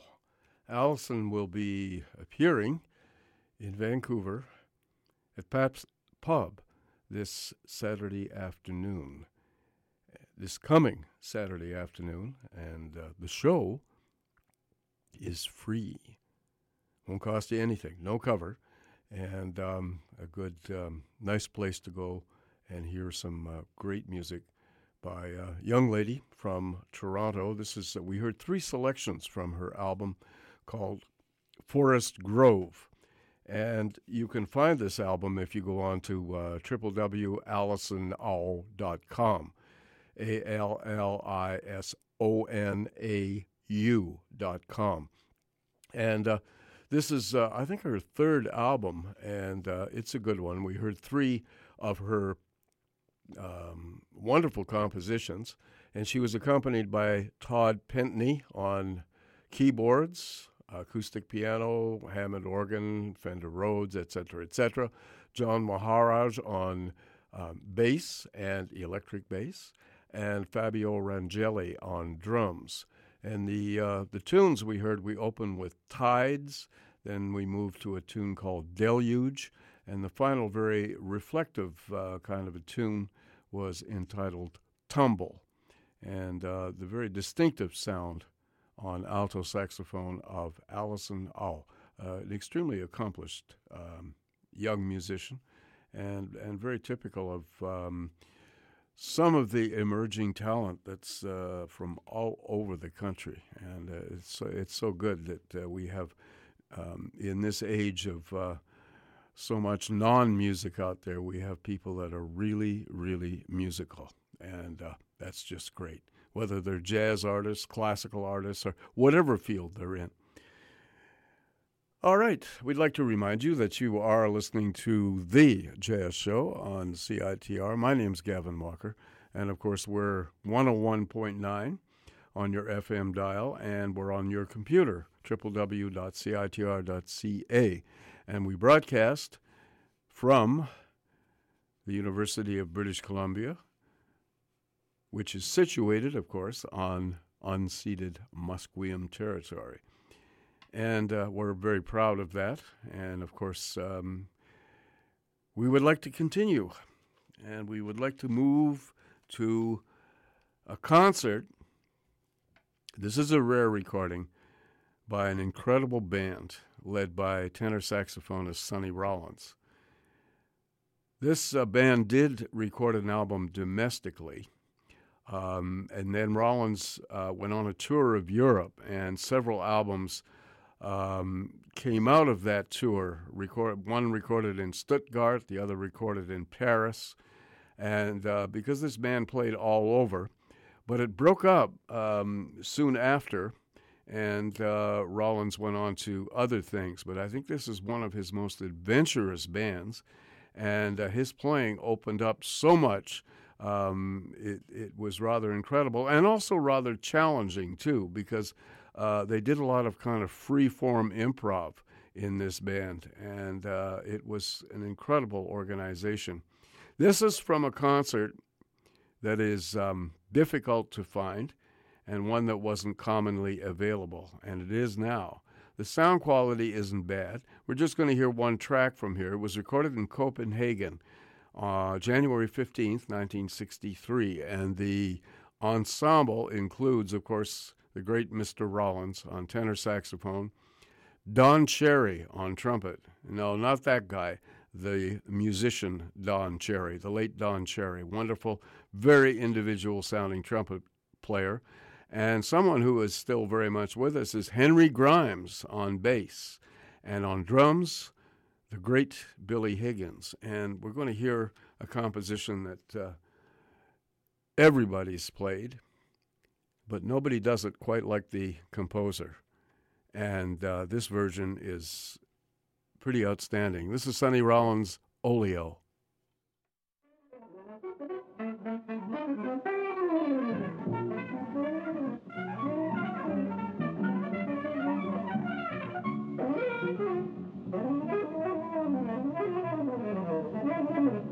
Allison will be appearing in Vancouver at Pat's Pub this Saturday afternoon, this coming Saturday afternoon, and uh, the show is free. Won't cost you anything, no cover, and um, a good, um, nice place to go and hear some uh, great music by a young lady from Toronto. This is uh, we heard three selections from her album called Forest Grove. And you can find this album if you go on to uh, www.allisonau.com. A L L I S O N A U dot com. And uh, this is, uh, I think, her third album, and uh, it's a good one. We heard three of her um, wonderful compositions, and she was accompanied by Todd Pentney on keyboards, acoustic piano, Hammond organ, Fender Rhodes, etc., etc. John Maharaj on um, bass and electric bass, and Fabio Ragnelli on drums. And the uh, the tunes we heard, we opened with Tides, then we moved to a tune called Deluge, and the final very reflective uh, kind of a tune was entitled Tumble, and uh, the very distinctive sound on alto saxophone of Allison Au, uh, an extremely accomplished um, young musician, and and very typical of. Um, some of the emerging talent that's uh, from all over the country, and uh, it's it's so good that uh, we have um, in this age of so much non music out there, we have people that are really, really musical. And uh, That's just great. Whether they're jazz artists, classical artists, or whatever field they're in. All right, we'd like to remind you that you are listening to The Jazz Show on CITR. My name's Gavin Walker, and of course, we're 101.9 on your FM dial, and we're on your computer, www.citr.ca. And we broadcast from the University of British Columbia, which is situated, of course, on unceded Musqueam territory. And uh, we're very proud of that. And of course, um, we would like to continue. And we would like to move to a concert. This is a rare recording by an incredible band led by tenor saxophonist Sonny Rollins. This uh, band did record an album domestically, um, and then Rollins uh, went on a tour of Europe, and several albums um, came out of that tour. Record, one recorded in Stuttgart, the other recorded in Paris, and uh, because this band played all over, but it broke up um, soon after and uh, Rollins went on to other things. But I think this is one of his most adventurous bands, and uh, his playing opened up so much. Um, it, it was rather incredible and also rather challenging too, because uh, they did a lot of kind of free form improv in this band, and uh, it was an incredible organization. This is from a concert that is um, difficult to find and one that wasn't commonly available, and it is now. The sound quality isn't bad. We're just going to hear one track from here. It was recorded in Copenhagen, uh, January 15th, 1963, and the ensemble includes, of course, the great Mr. Rollins on tenor saxophone, Don Cherry on trumpet. No, not that guy. The musician Don Cherry, the late Don Cherry, wonderful, very individual sounding trumpet player. And someone who is still very much with us is Henry Grimes on bass. And on drums, the great Billy Higgins. And we're going to hear a composition that uh, everybody's played, but nobody does it quite like the composer. And uh, this version is pretty outstanding. This is Sonny Rollins' Oleo.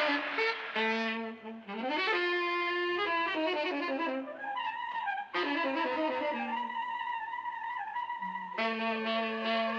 Thank you.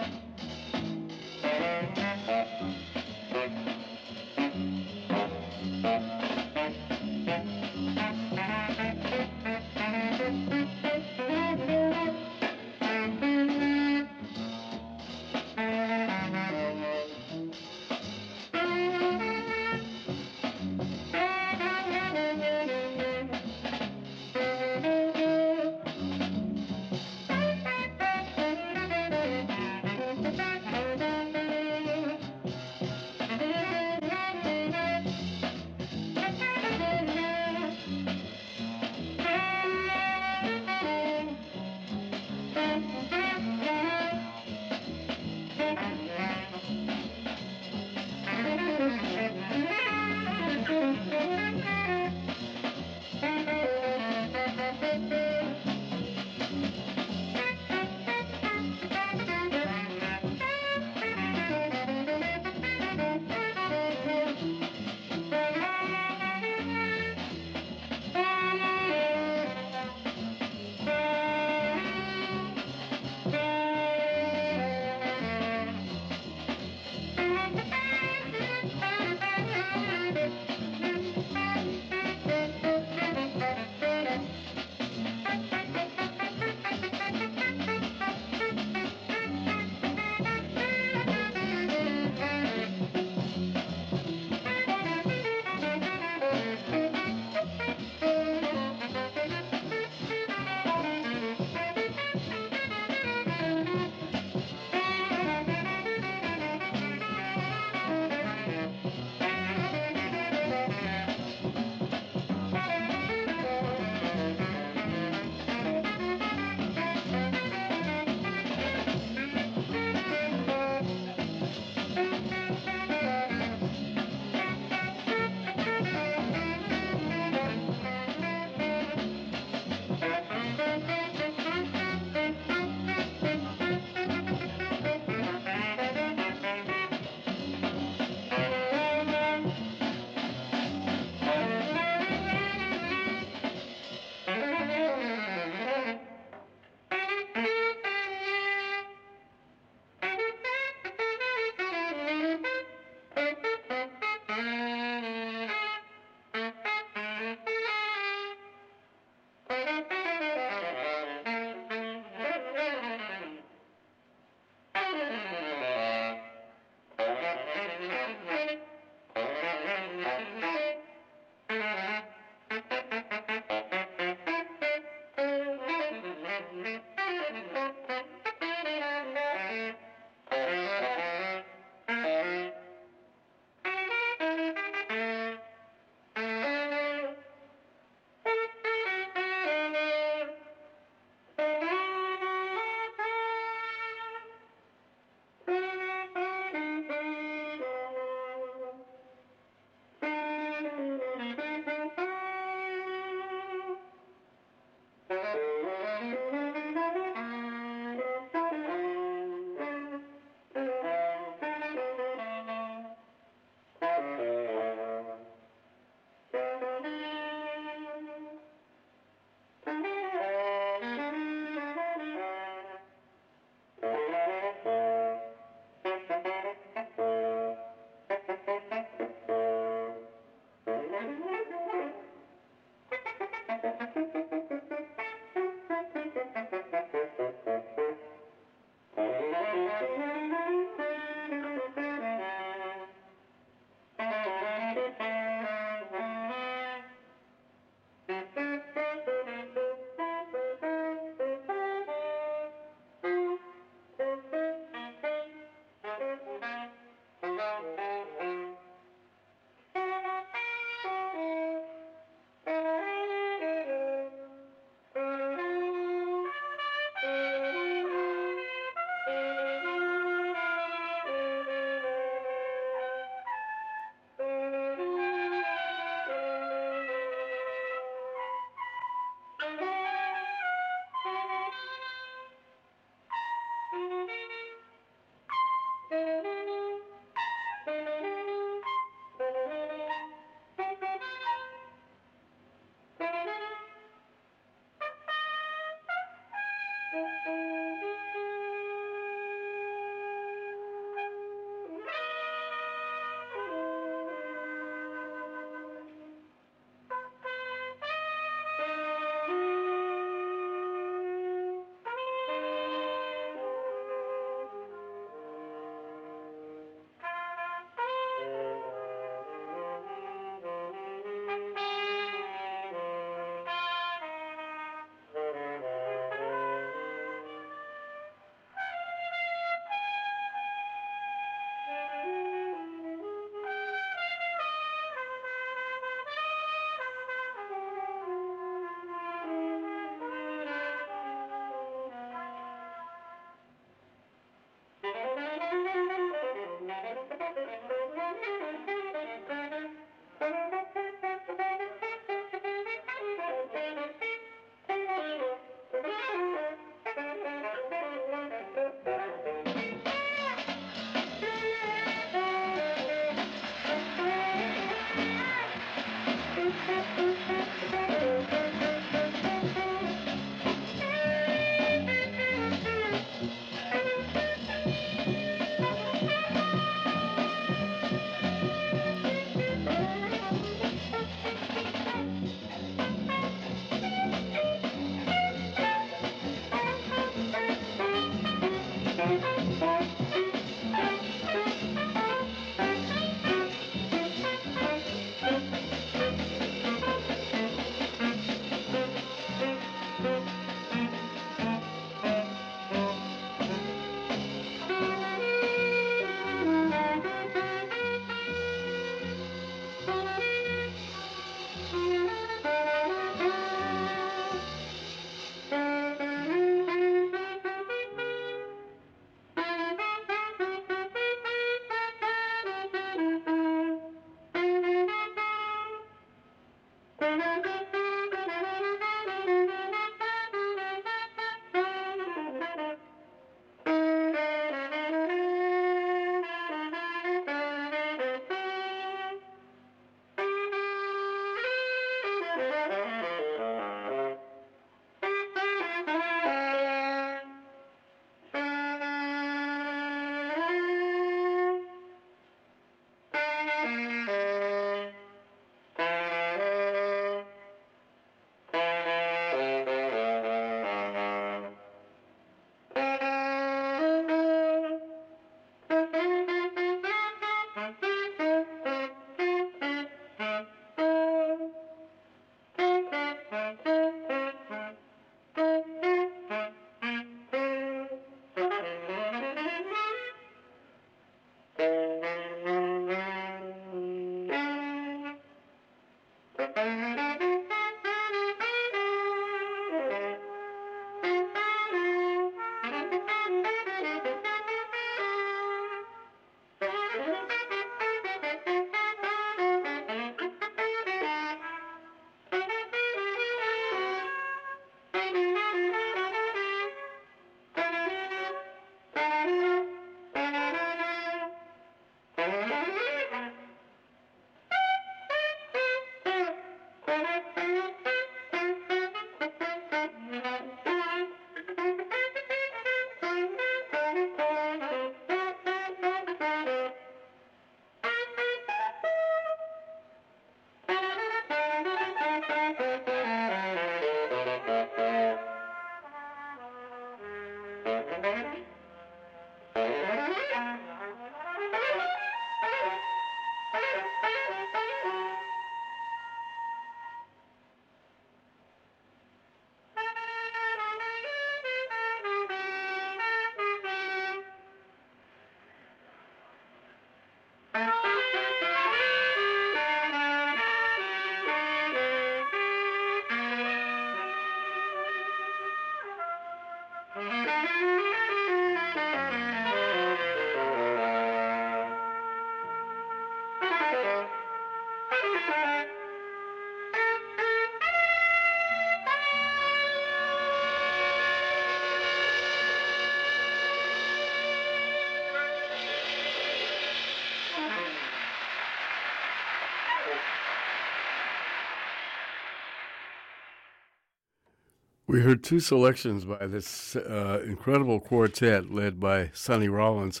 We heard two selections by this uh, incredible quartet led by Sonny Rollins.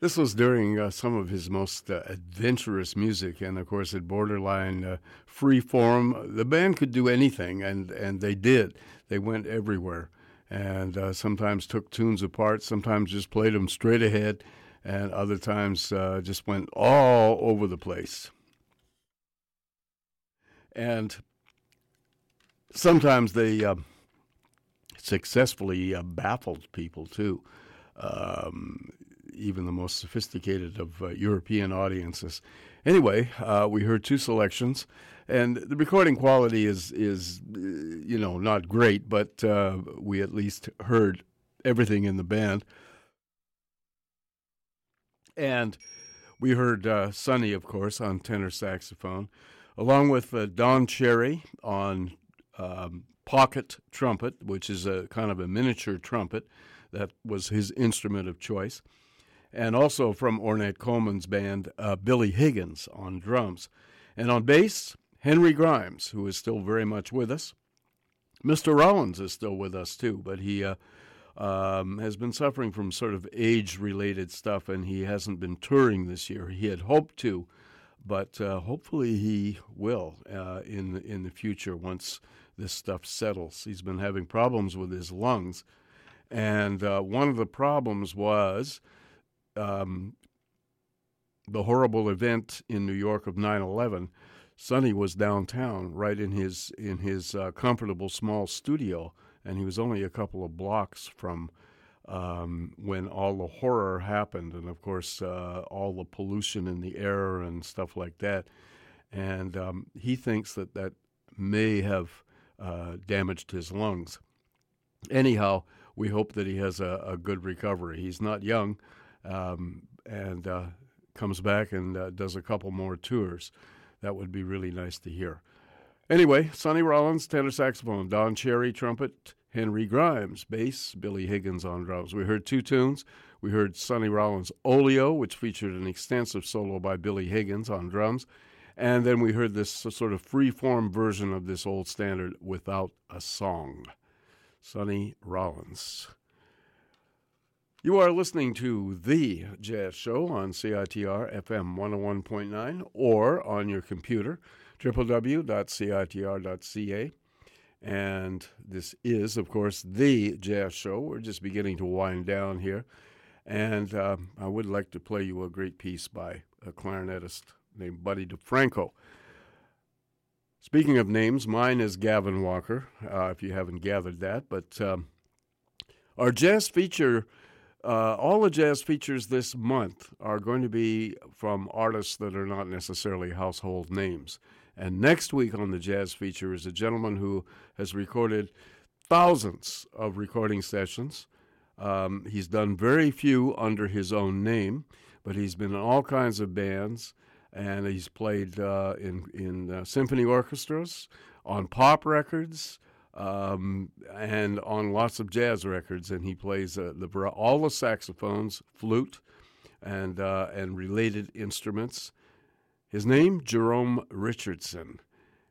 This was during uh, some of his most uh, adventurous music, and of course, at borderline uh, free form. The band could do anything, and, and they did. They went everywhere, and uh, sometimes took tunes apart, sometimes just played them straight ahead, and other times uh, just went all over the place. And sometimes they uh, successfully uh, baffled people too, um, even the most sophisticated of uh, European audiences. Anyway, uh, we heard two selections, and the recording quality is is uh, you know not great, but uh, we at least heard everything in the band, and we heard Sonny, of course, on tenor saxophone along with uh, Don Cherry on um, pocket trumpet, which is a kind of a miniature trumpet. That was his instrument of choice. And also from Ornette Coleman's band, uh, Billy Higgins on drums. And on bass, Henry Grimes, who is still very much with us. Mr. Rollins is still with us too, but he uh, um, has been suffering from sort of age related stuff and he hasn't been touring this year. He had hoped to, but uh, hopefully he will uh, in, in the future once this stuff settles. He's been having problems with his lungs. And uh, one of the problems was um, the horrible event in New York of 9 11. Sonny was downtown, right in his in his uh, comfortable small studio, and he was only a couple of blocks from um, when all the horror happened, and of course uh, all the pollution in the air and stuff like that. And um, he thinks that that may have uh, damaged his lungs. Anyhow, we hope that he has a, a good recovery. He's not young um, and uh, comes back and uh, does a couple more tours. That would be really nice to hear. Anyway, Sonny Rollins, tenor saxophone, Don Cherry, trumpet, Henry Grimes, bass, Billy Higgins on drums. We heard two tunes. We heard Sonny Rollins' Oleo, which featured an extensive solo by Billy Higgins on drums. And then we heard this sort of free-form version of this old standard without a song. Sonny Rollins. You are listening to The Jazz Show on CITR FM 101.9 or on your computer, www.citr.ca. And this is, of course, The Jazz Show. We're just beginning to wind down here. And uh, I would like to play you a great piece by a clarinetist named Buddy DeFranco. Speaking of names, mine is Gavin Walker, uh, if you haven't gathered that. But um, our jazz feature, uh, all the jazz features this month are going to be from artists that are not necessarily household names. And next week on the jazz feature is a gentleman who has recorded thousands of recording sessions. Um, he's done very few under his own name, but he's been in all kinds of bands and he's played uh, in in uh, symphony orchestras, on pop records, um, and on lots of jazz records. And he plays uh, the all the saxophones, flute, and uh, and related instruments. His name Jerome Richardson,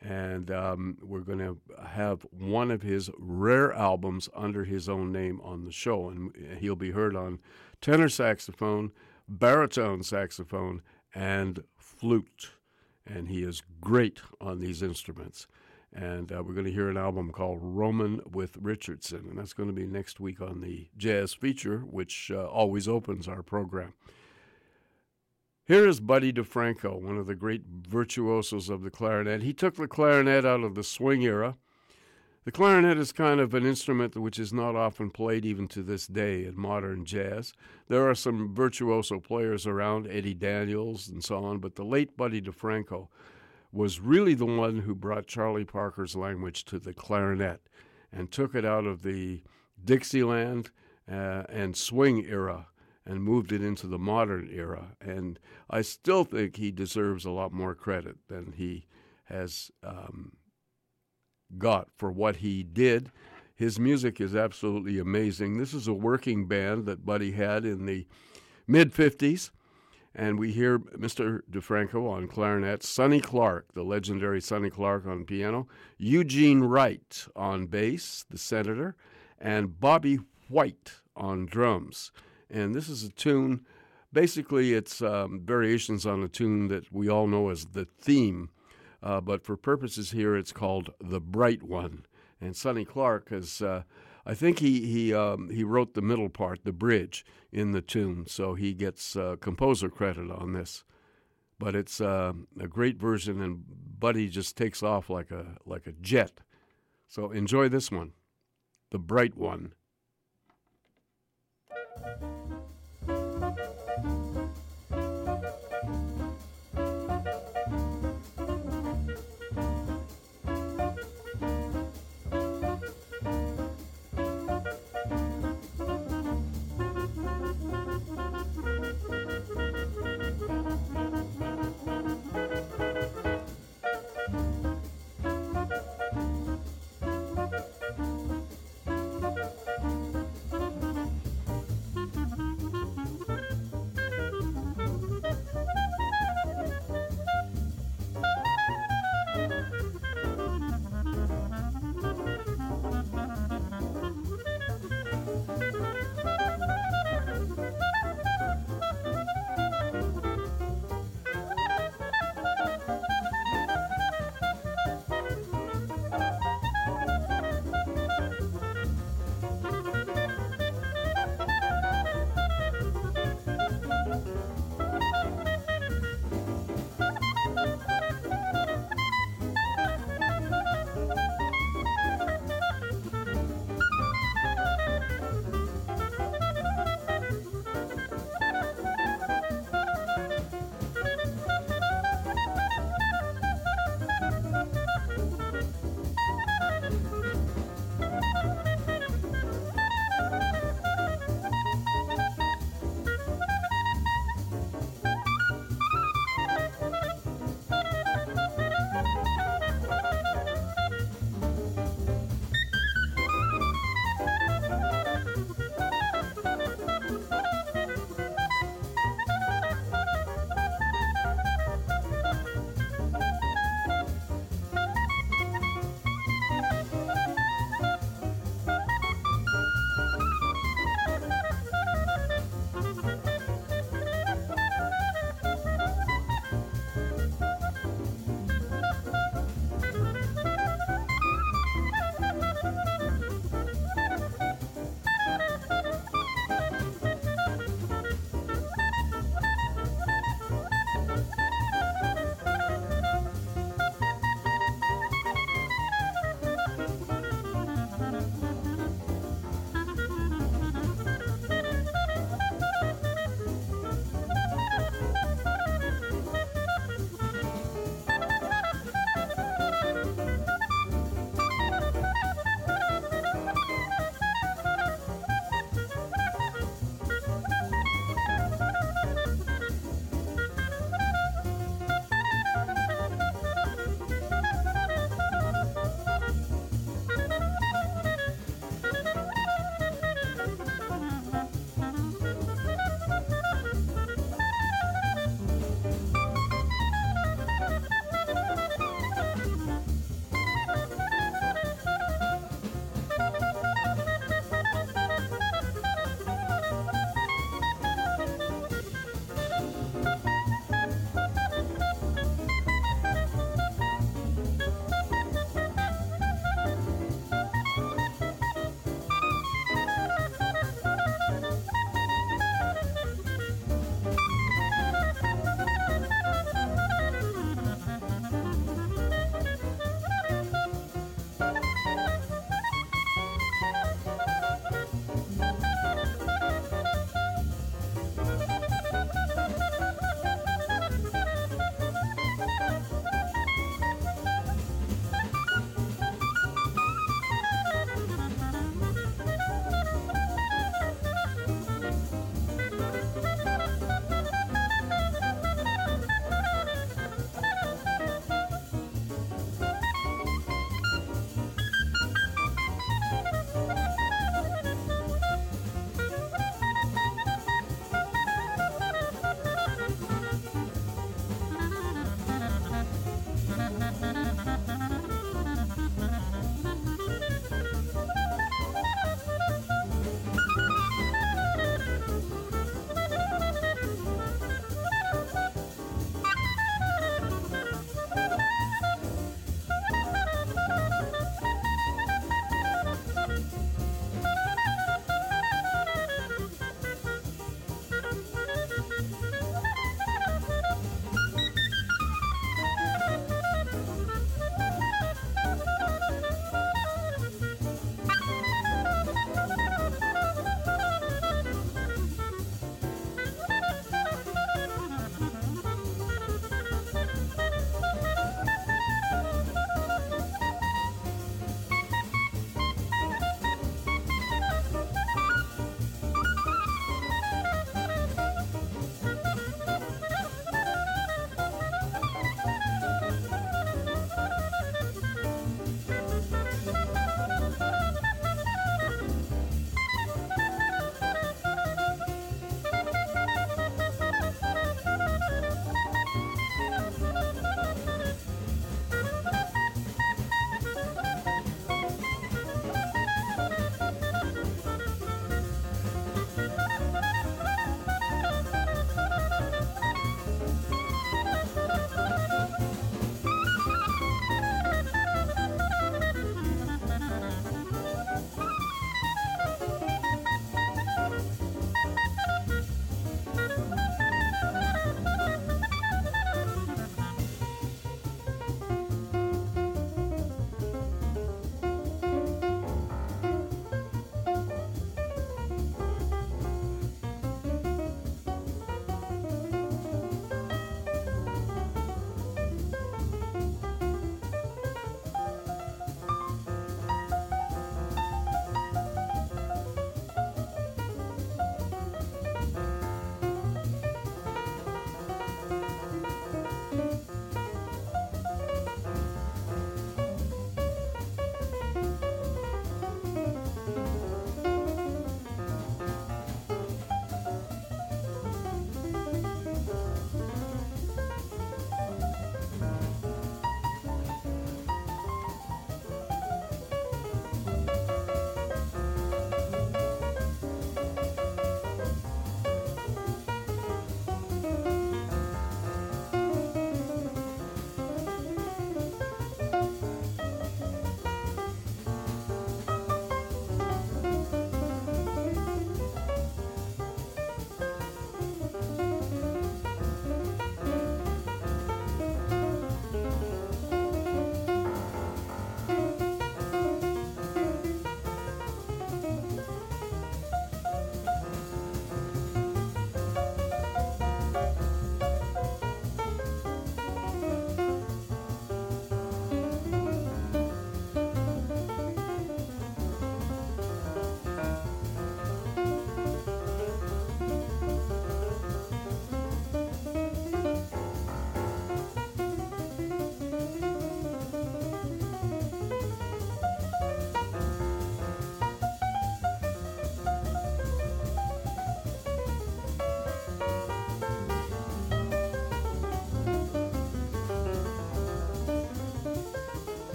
and um, we're going to have one of his rare albums under his own name on the show, and he'll be heard on tenor saxophone, baritone saxophone, and flute, and he is great on these instruments. And uh, we're going to hear an album called Roamin' with Richardson, and that's going to be next week on the Jazz Feature, which uh, always opens our program. Here is Buddy DeFranco, one of the great virtuosos of the clarinet. He took the clarinet out of the swing era the clarinet is kind of an instrument which is not often played even to this day in modern jazz. There are some virtuoso players around, Eddie Daniels and so on, but the late Buddy DeFranco was really the one who brought Charlie Parker's language to the clarinet and took it out of the Dixieland uh, and swing era and moved it into the modern era. And I still think he deserves a lot more credit than he has um, got for what he did. His music is absolutely amazing. This is a working band that Buddy had in the mid 50s. And we hear Mr. DeFranco on clarinet, Sonny Clark, the legendary Sonny Clark on piano, Eugene Wright on bass, the senator, and Bobby White on drums. And this is a tune, basically, it's um, variations on a tune that we all know as the theme uh, but for purposes here, it's called The Bright One. And Sonny Clark has, uh, I think he he um, he wrote the middle part, the bridge, in the tune, so he gets uh, composer credit on this. But it's uh, a great version, and Buddy just takes off like a like a jet. So enjoy this one, The Bright One.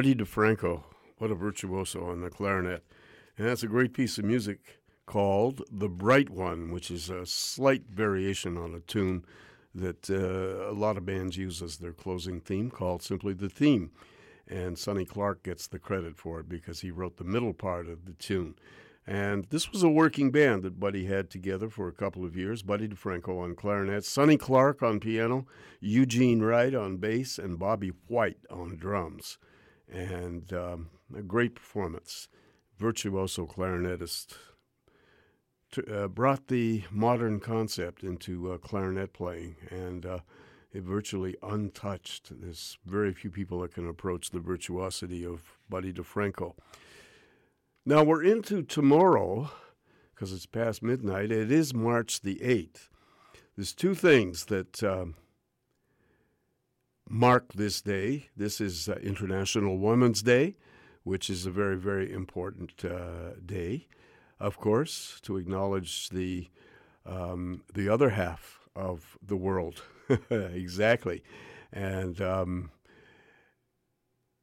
Buddy DeFranco, what a virtuoso on the clarinet. And that's a great piece of music called The Bright One, which is a slight variation on a tune that uh, a lot of bands use as their closing theme called simply The Theme. And Sonny Clark gets the credit for it because he wrote the middle part of the tune. And this was a working band that Buddy had together for a couple of years. Buddy DeFranco on clarinet, Sonny Clark on piano, Eugene Wright on bass, and Bobby White on drums. And um, a great performance. Virtuoso clarinetist. Uh, brought the modern concept into uh, clarinet playing and uh, it virtually untouched. There's very few people that can approach the virtuosity of Buddy DeFranco. Now we're into tomorrow because it's past midnight. It is March the 8th. There's two things that um, mark this day. This is uh, International Women's Day, which is a very, very important uh, day, of course, to acknowledge the um, the other half of the world. exactly, and um,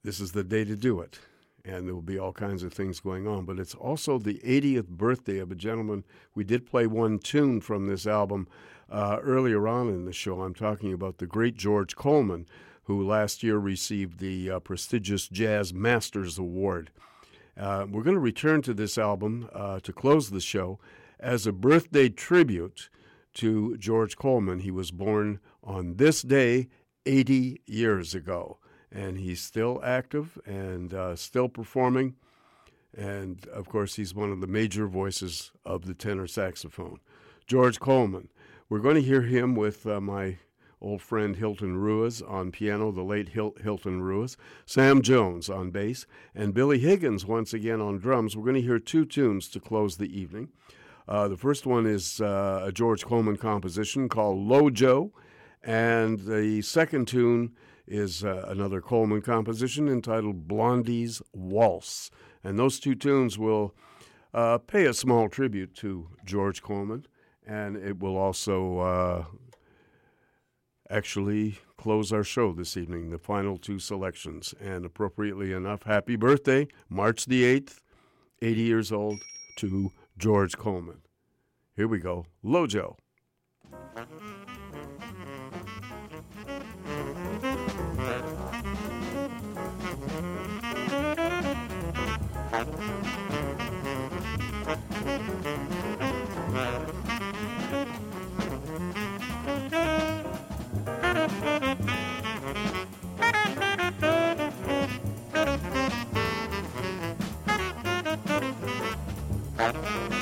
this is the day to do it and there will be all kinds of things going on. But it's also the 80th birthday of a gentleman. We did play one tune from this album uh, earlier on in the show. I'm talking about the great George Coleman, who last year received the uh, prestigious Jazz Masters Award. Uh, we're going to return to this album uh, to close the show as a birthday tribute to George Coleman. He was born on this day 80 years ago and he's still active and uh, still performing. And of course, he's one of the major voices of the tenor saxophone. George Coleman. We're going to hear him with uh, my old friend Hilton Ruiz on piano, the late Hil- Hilton Ruiz, Sam Jones on bass, and Billy Higgins once again on drums. We're going to hear two tunes to close the evening. Uh, the first one is uh, a George Coleman composition called Lo-Joe, and the second tune is uh, another Coleman composition entitled Blondie's Waltz. And those two tunes will uh, pay a small tribute to George Coleman, and it will also uh, actually close our show this evening, the final two selections. And appropriately enough, happy birthday, March the 8th, 80 years old, to George Coleman. Here we go, Lo-Joe. Música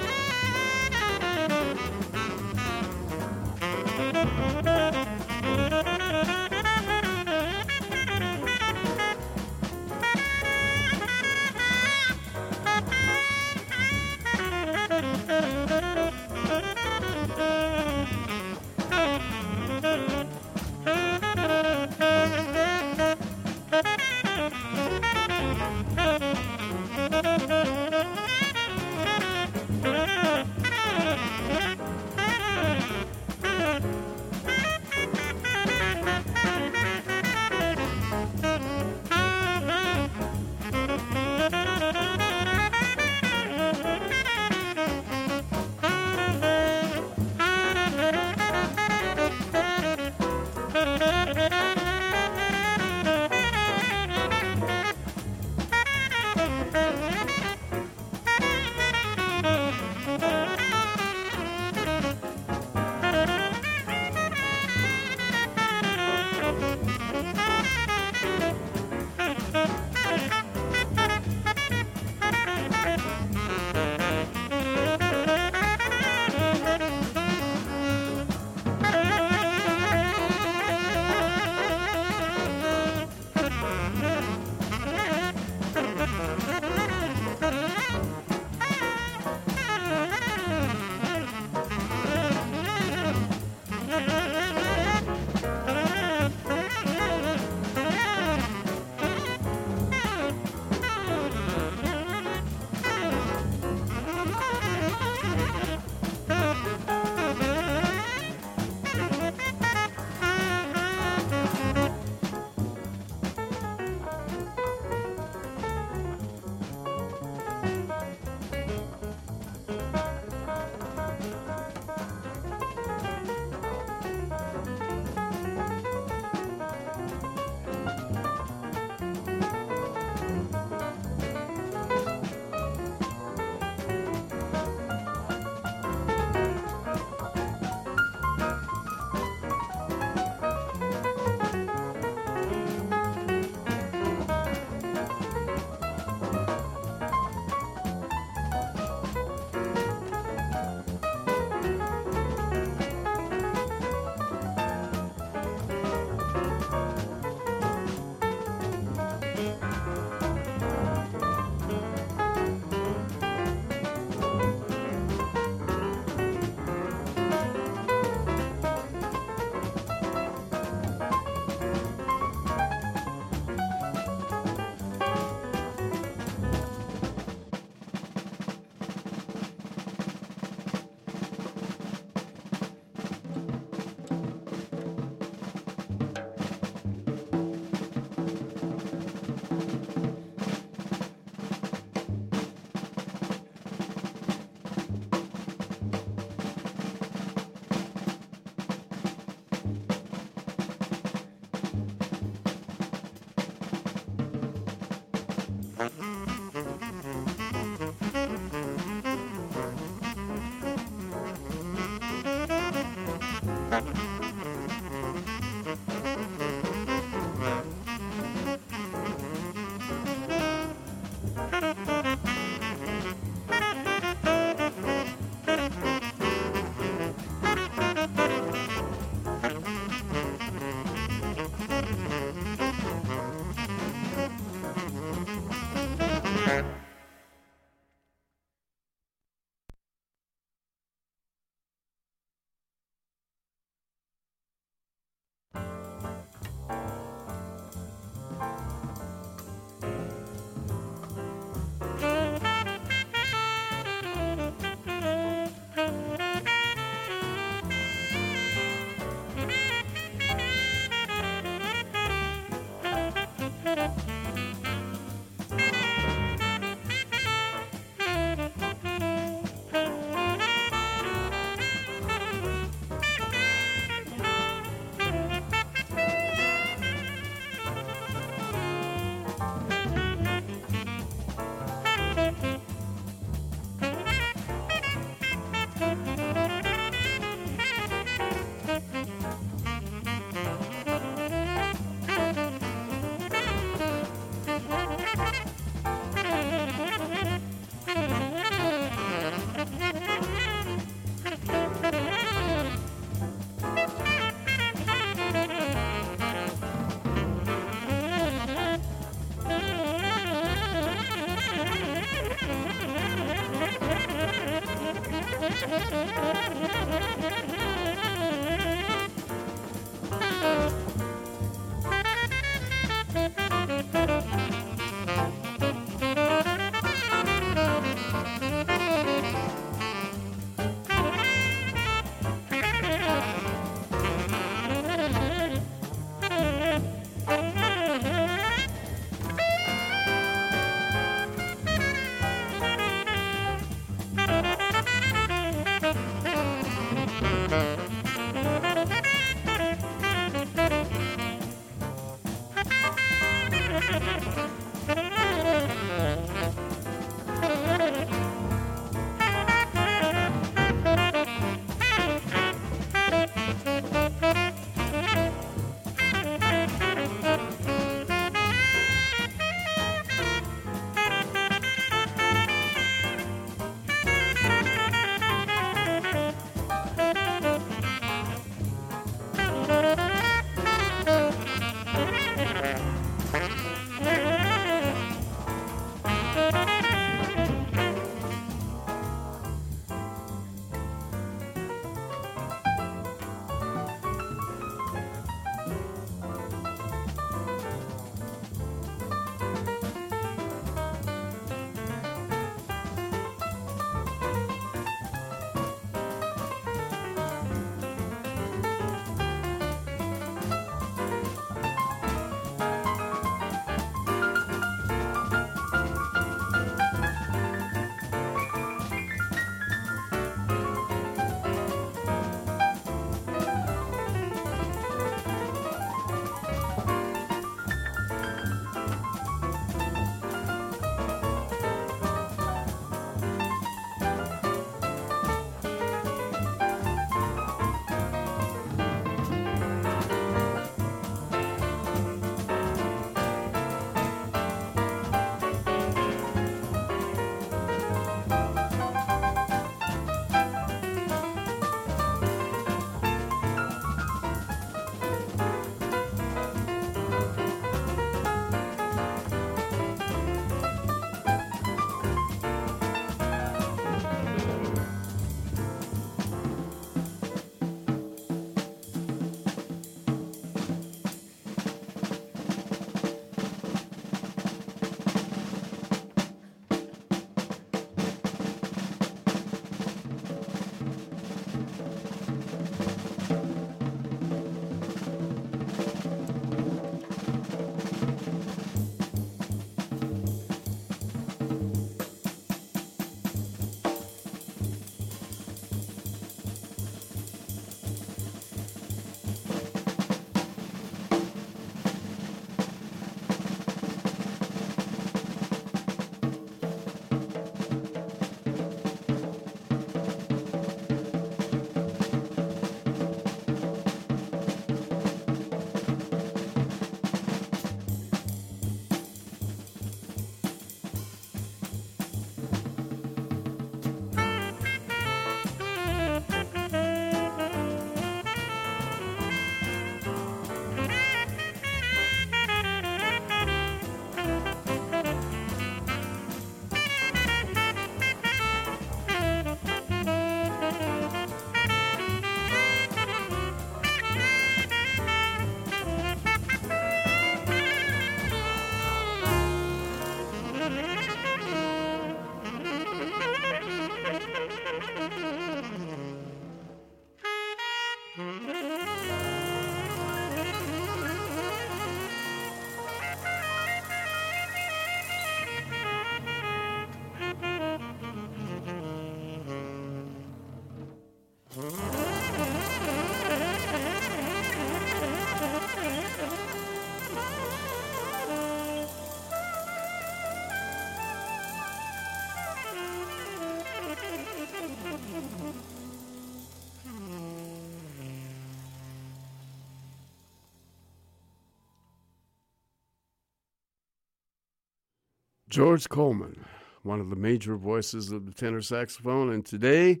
George Coleman, one of the major voices of the tenor saxophone, and today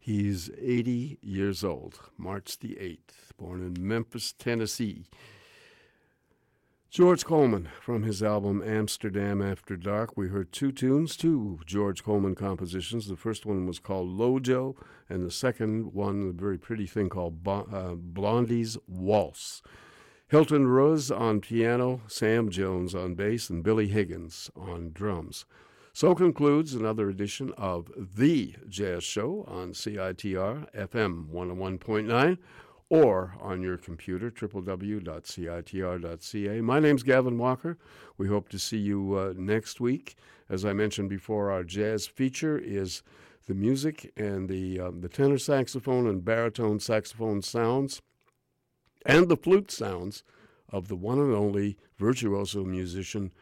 he's 80 years old, March the 8th, born in Memphis, Tennessee. George Coleman, from his album Amsterdam After Dark, we heard two tunes, two George Coleman compositions. The first one was called Lo-Joe, and the second one, a very pretty thing called uh, Blondie's Waltz. Hilton Ruiz on piano, Sam Jones on bass, and Billy Higgins on drums. So concludes another edition of The Jazz Show on CITR FM 101.9 or on your computer, www.citr.ca. My name's Gavin Walker. We hope to see you uh, next week. As I mentioned before, our jazz feature is the music and the, um, the tenor saxophone and baritone saxophone sounds and the flute sounds of the one and only virtuoso musician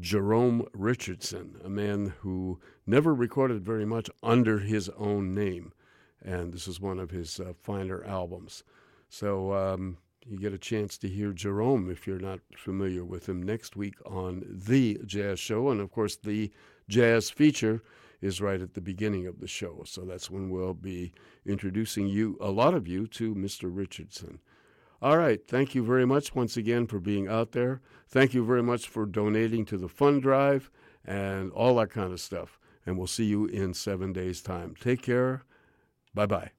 Jerome Richardson, a man who never recorded very much under his own name. And this is one of his uh, finer albums. So um, you get a chance to hear Jerome if you're not familiar with him next week on The Jazz Show. And of course, the jazz feature is right at the beginning of the show. So that's when we'll be introducing you, a lot of you, to Mr. Richardson. All right. Thank you very much once again for being out there. Thank you very much for donating to the fund drive and all that kind of stuff. And we'll see you in seven days' time. Take care. Bye bye.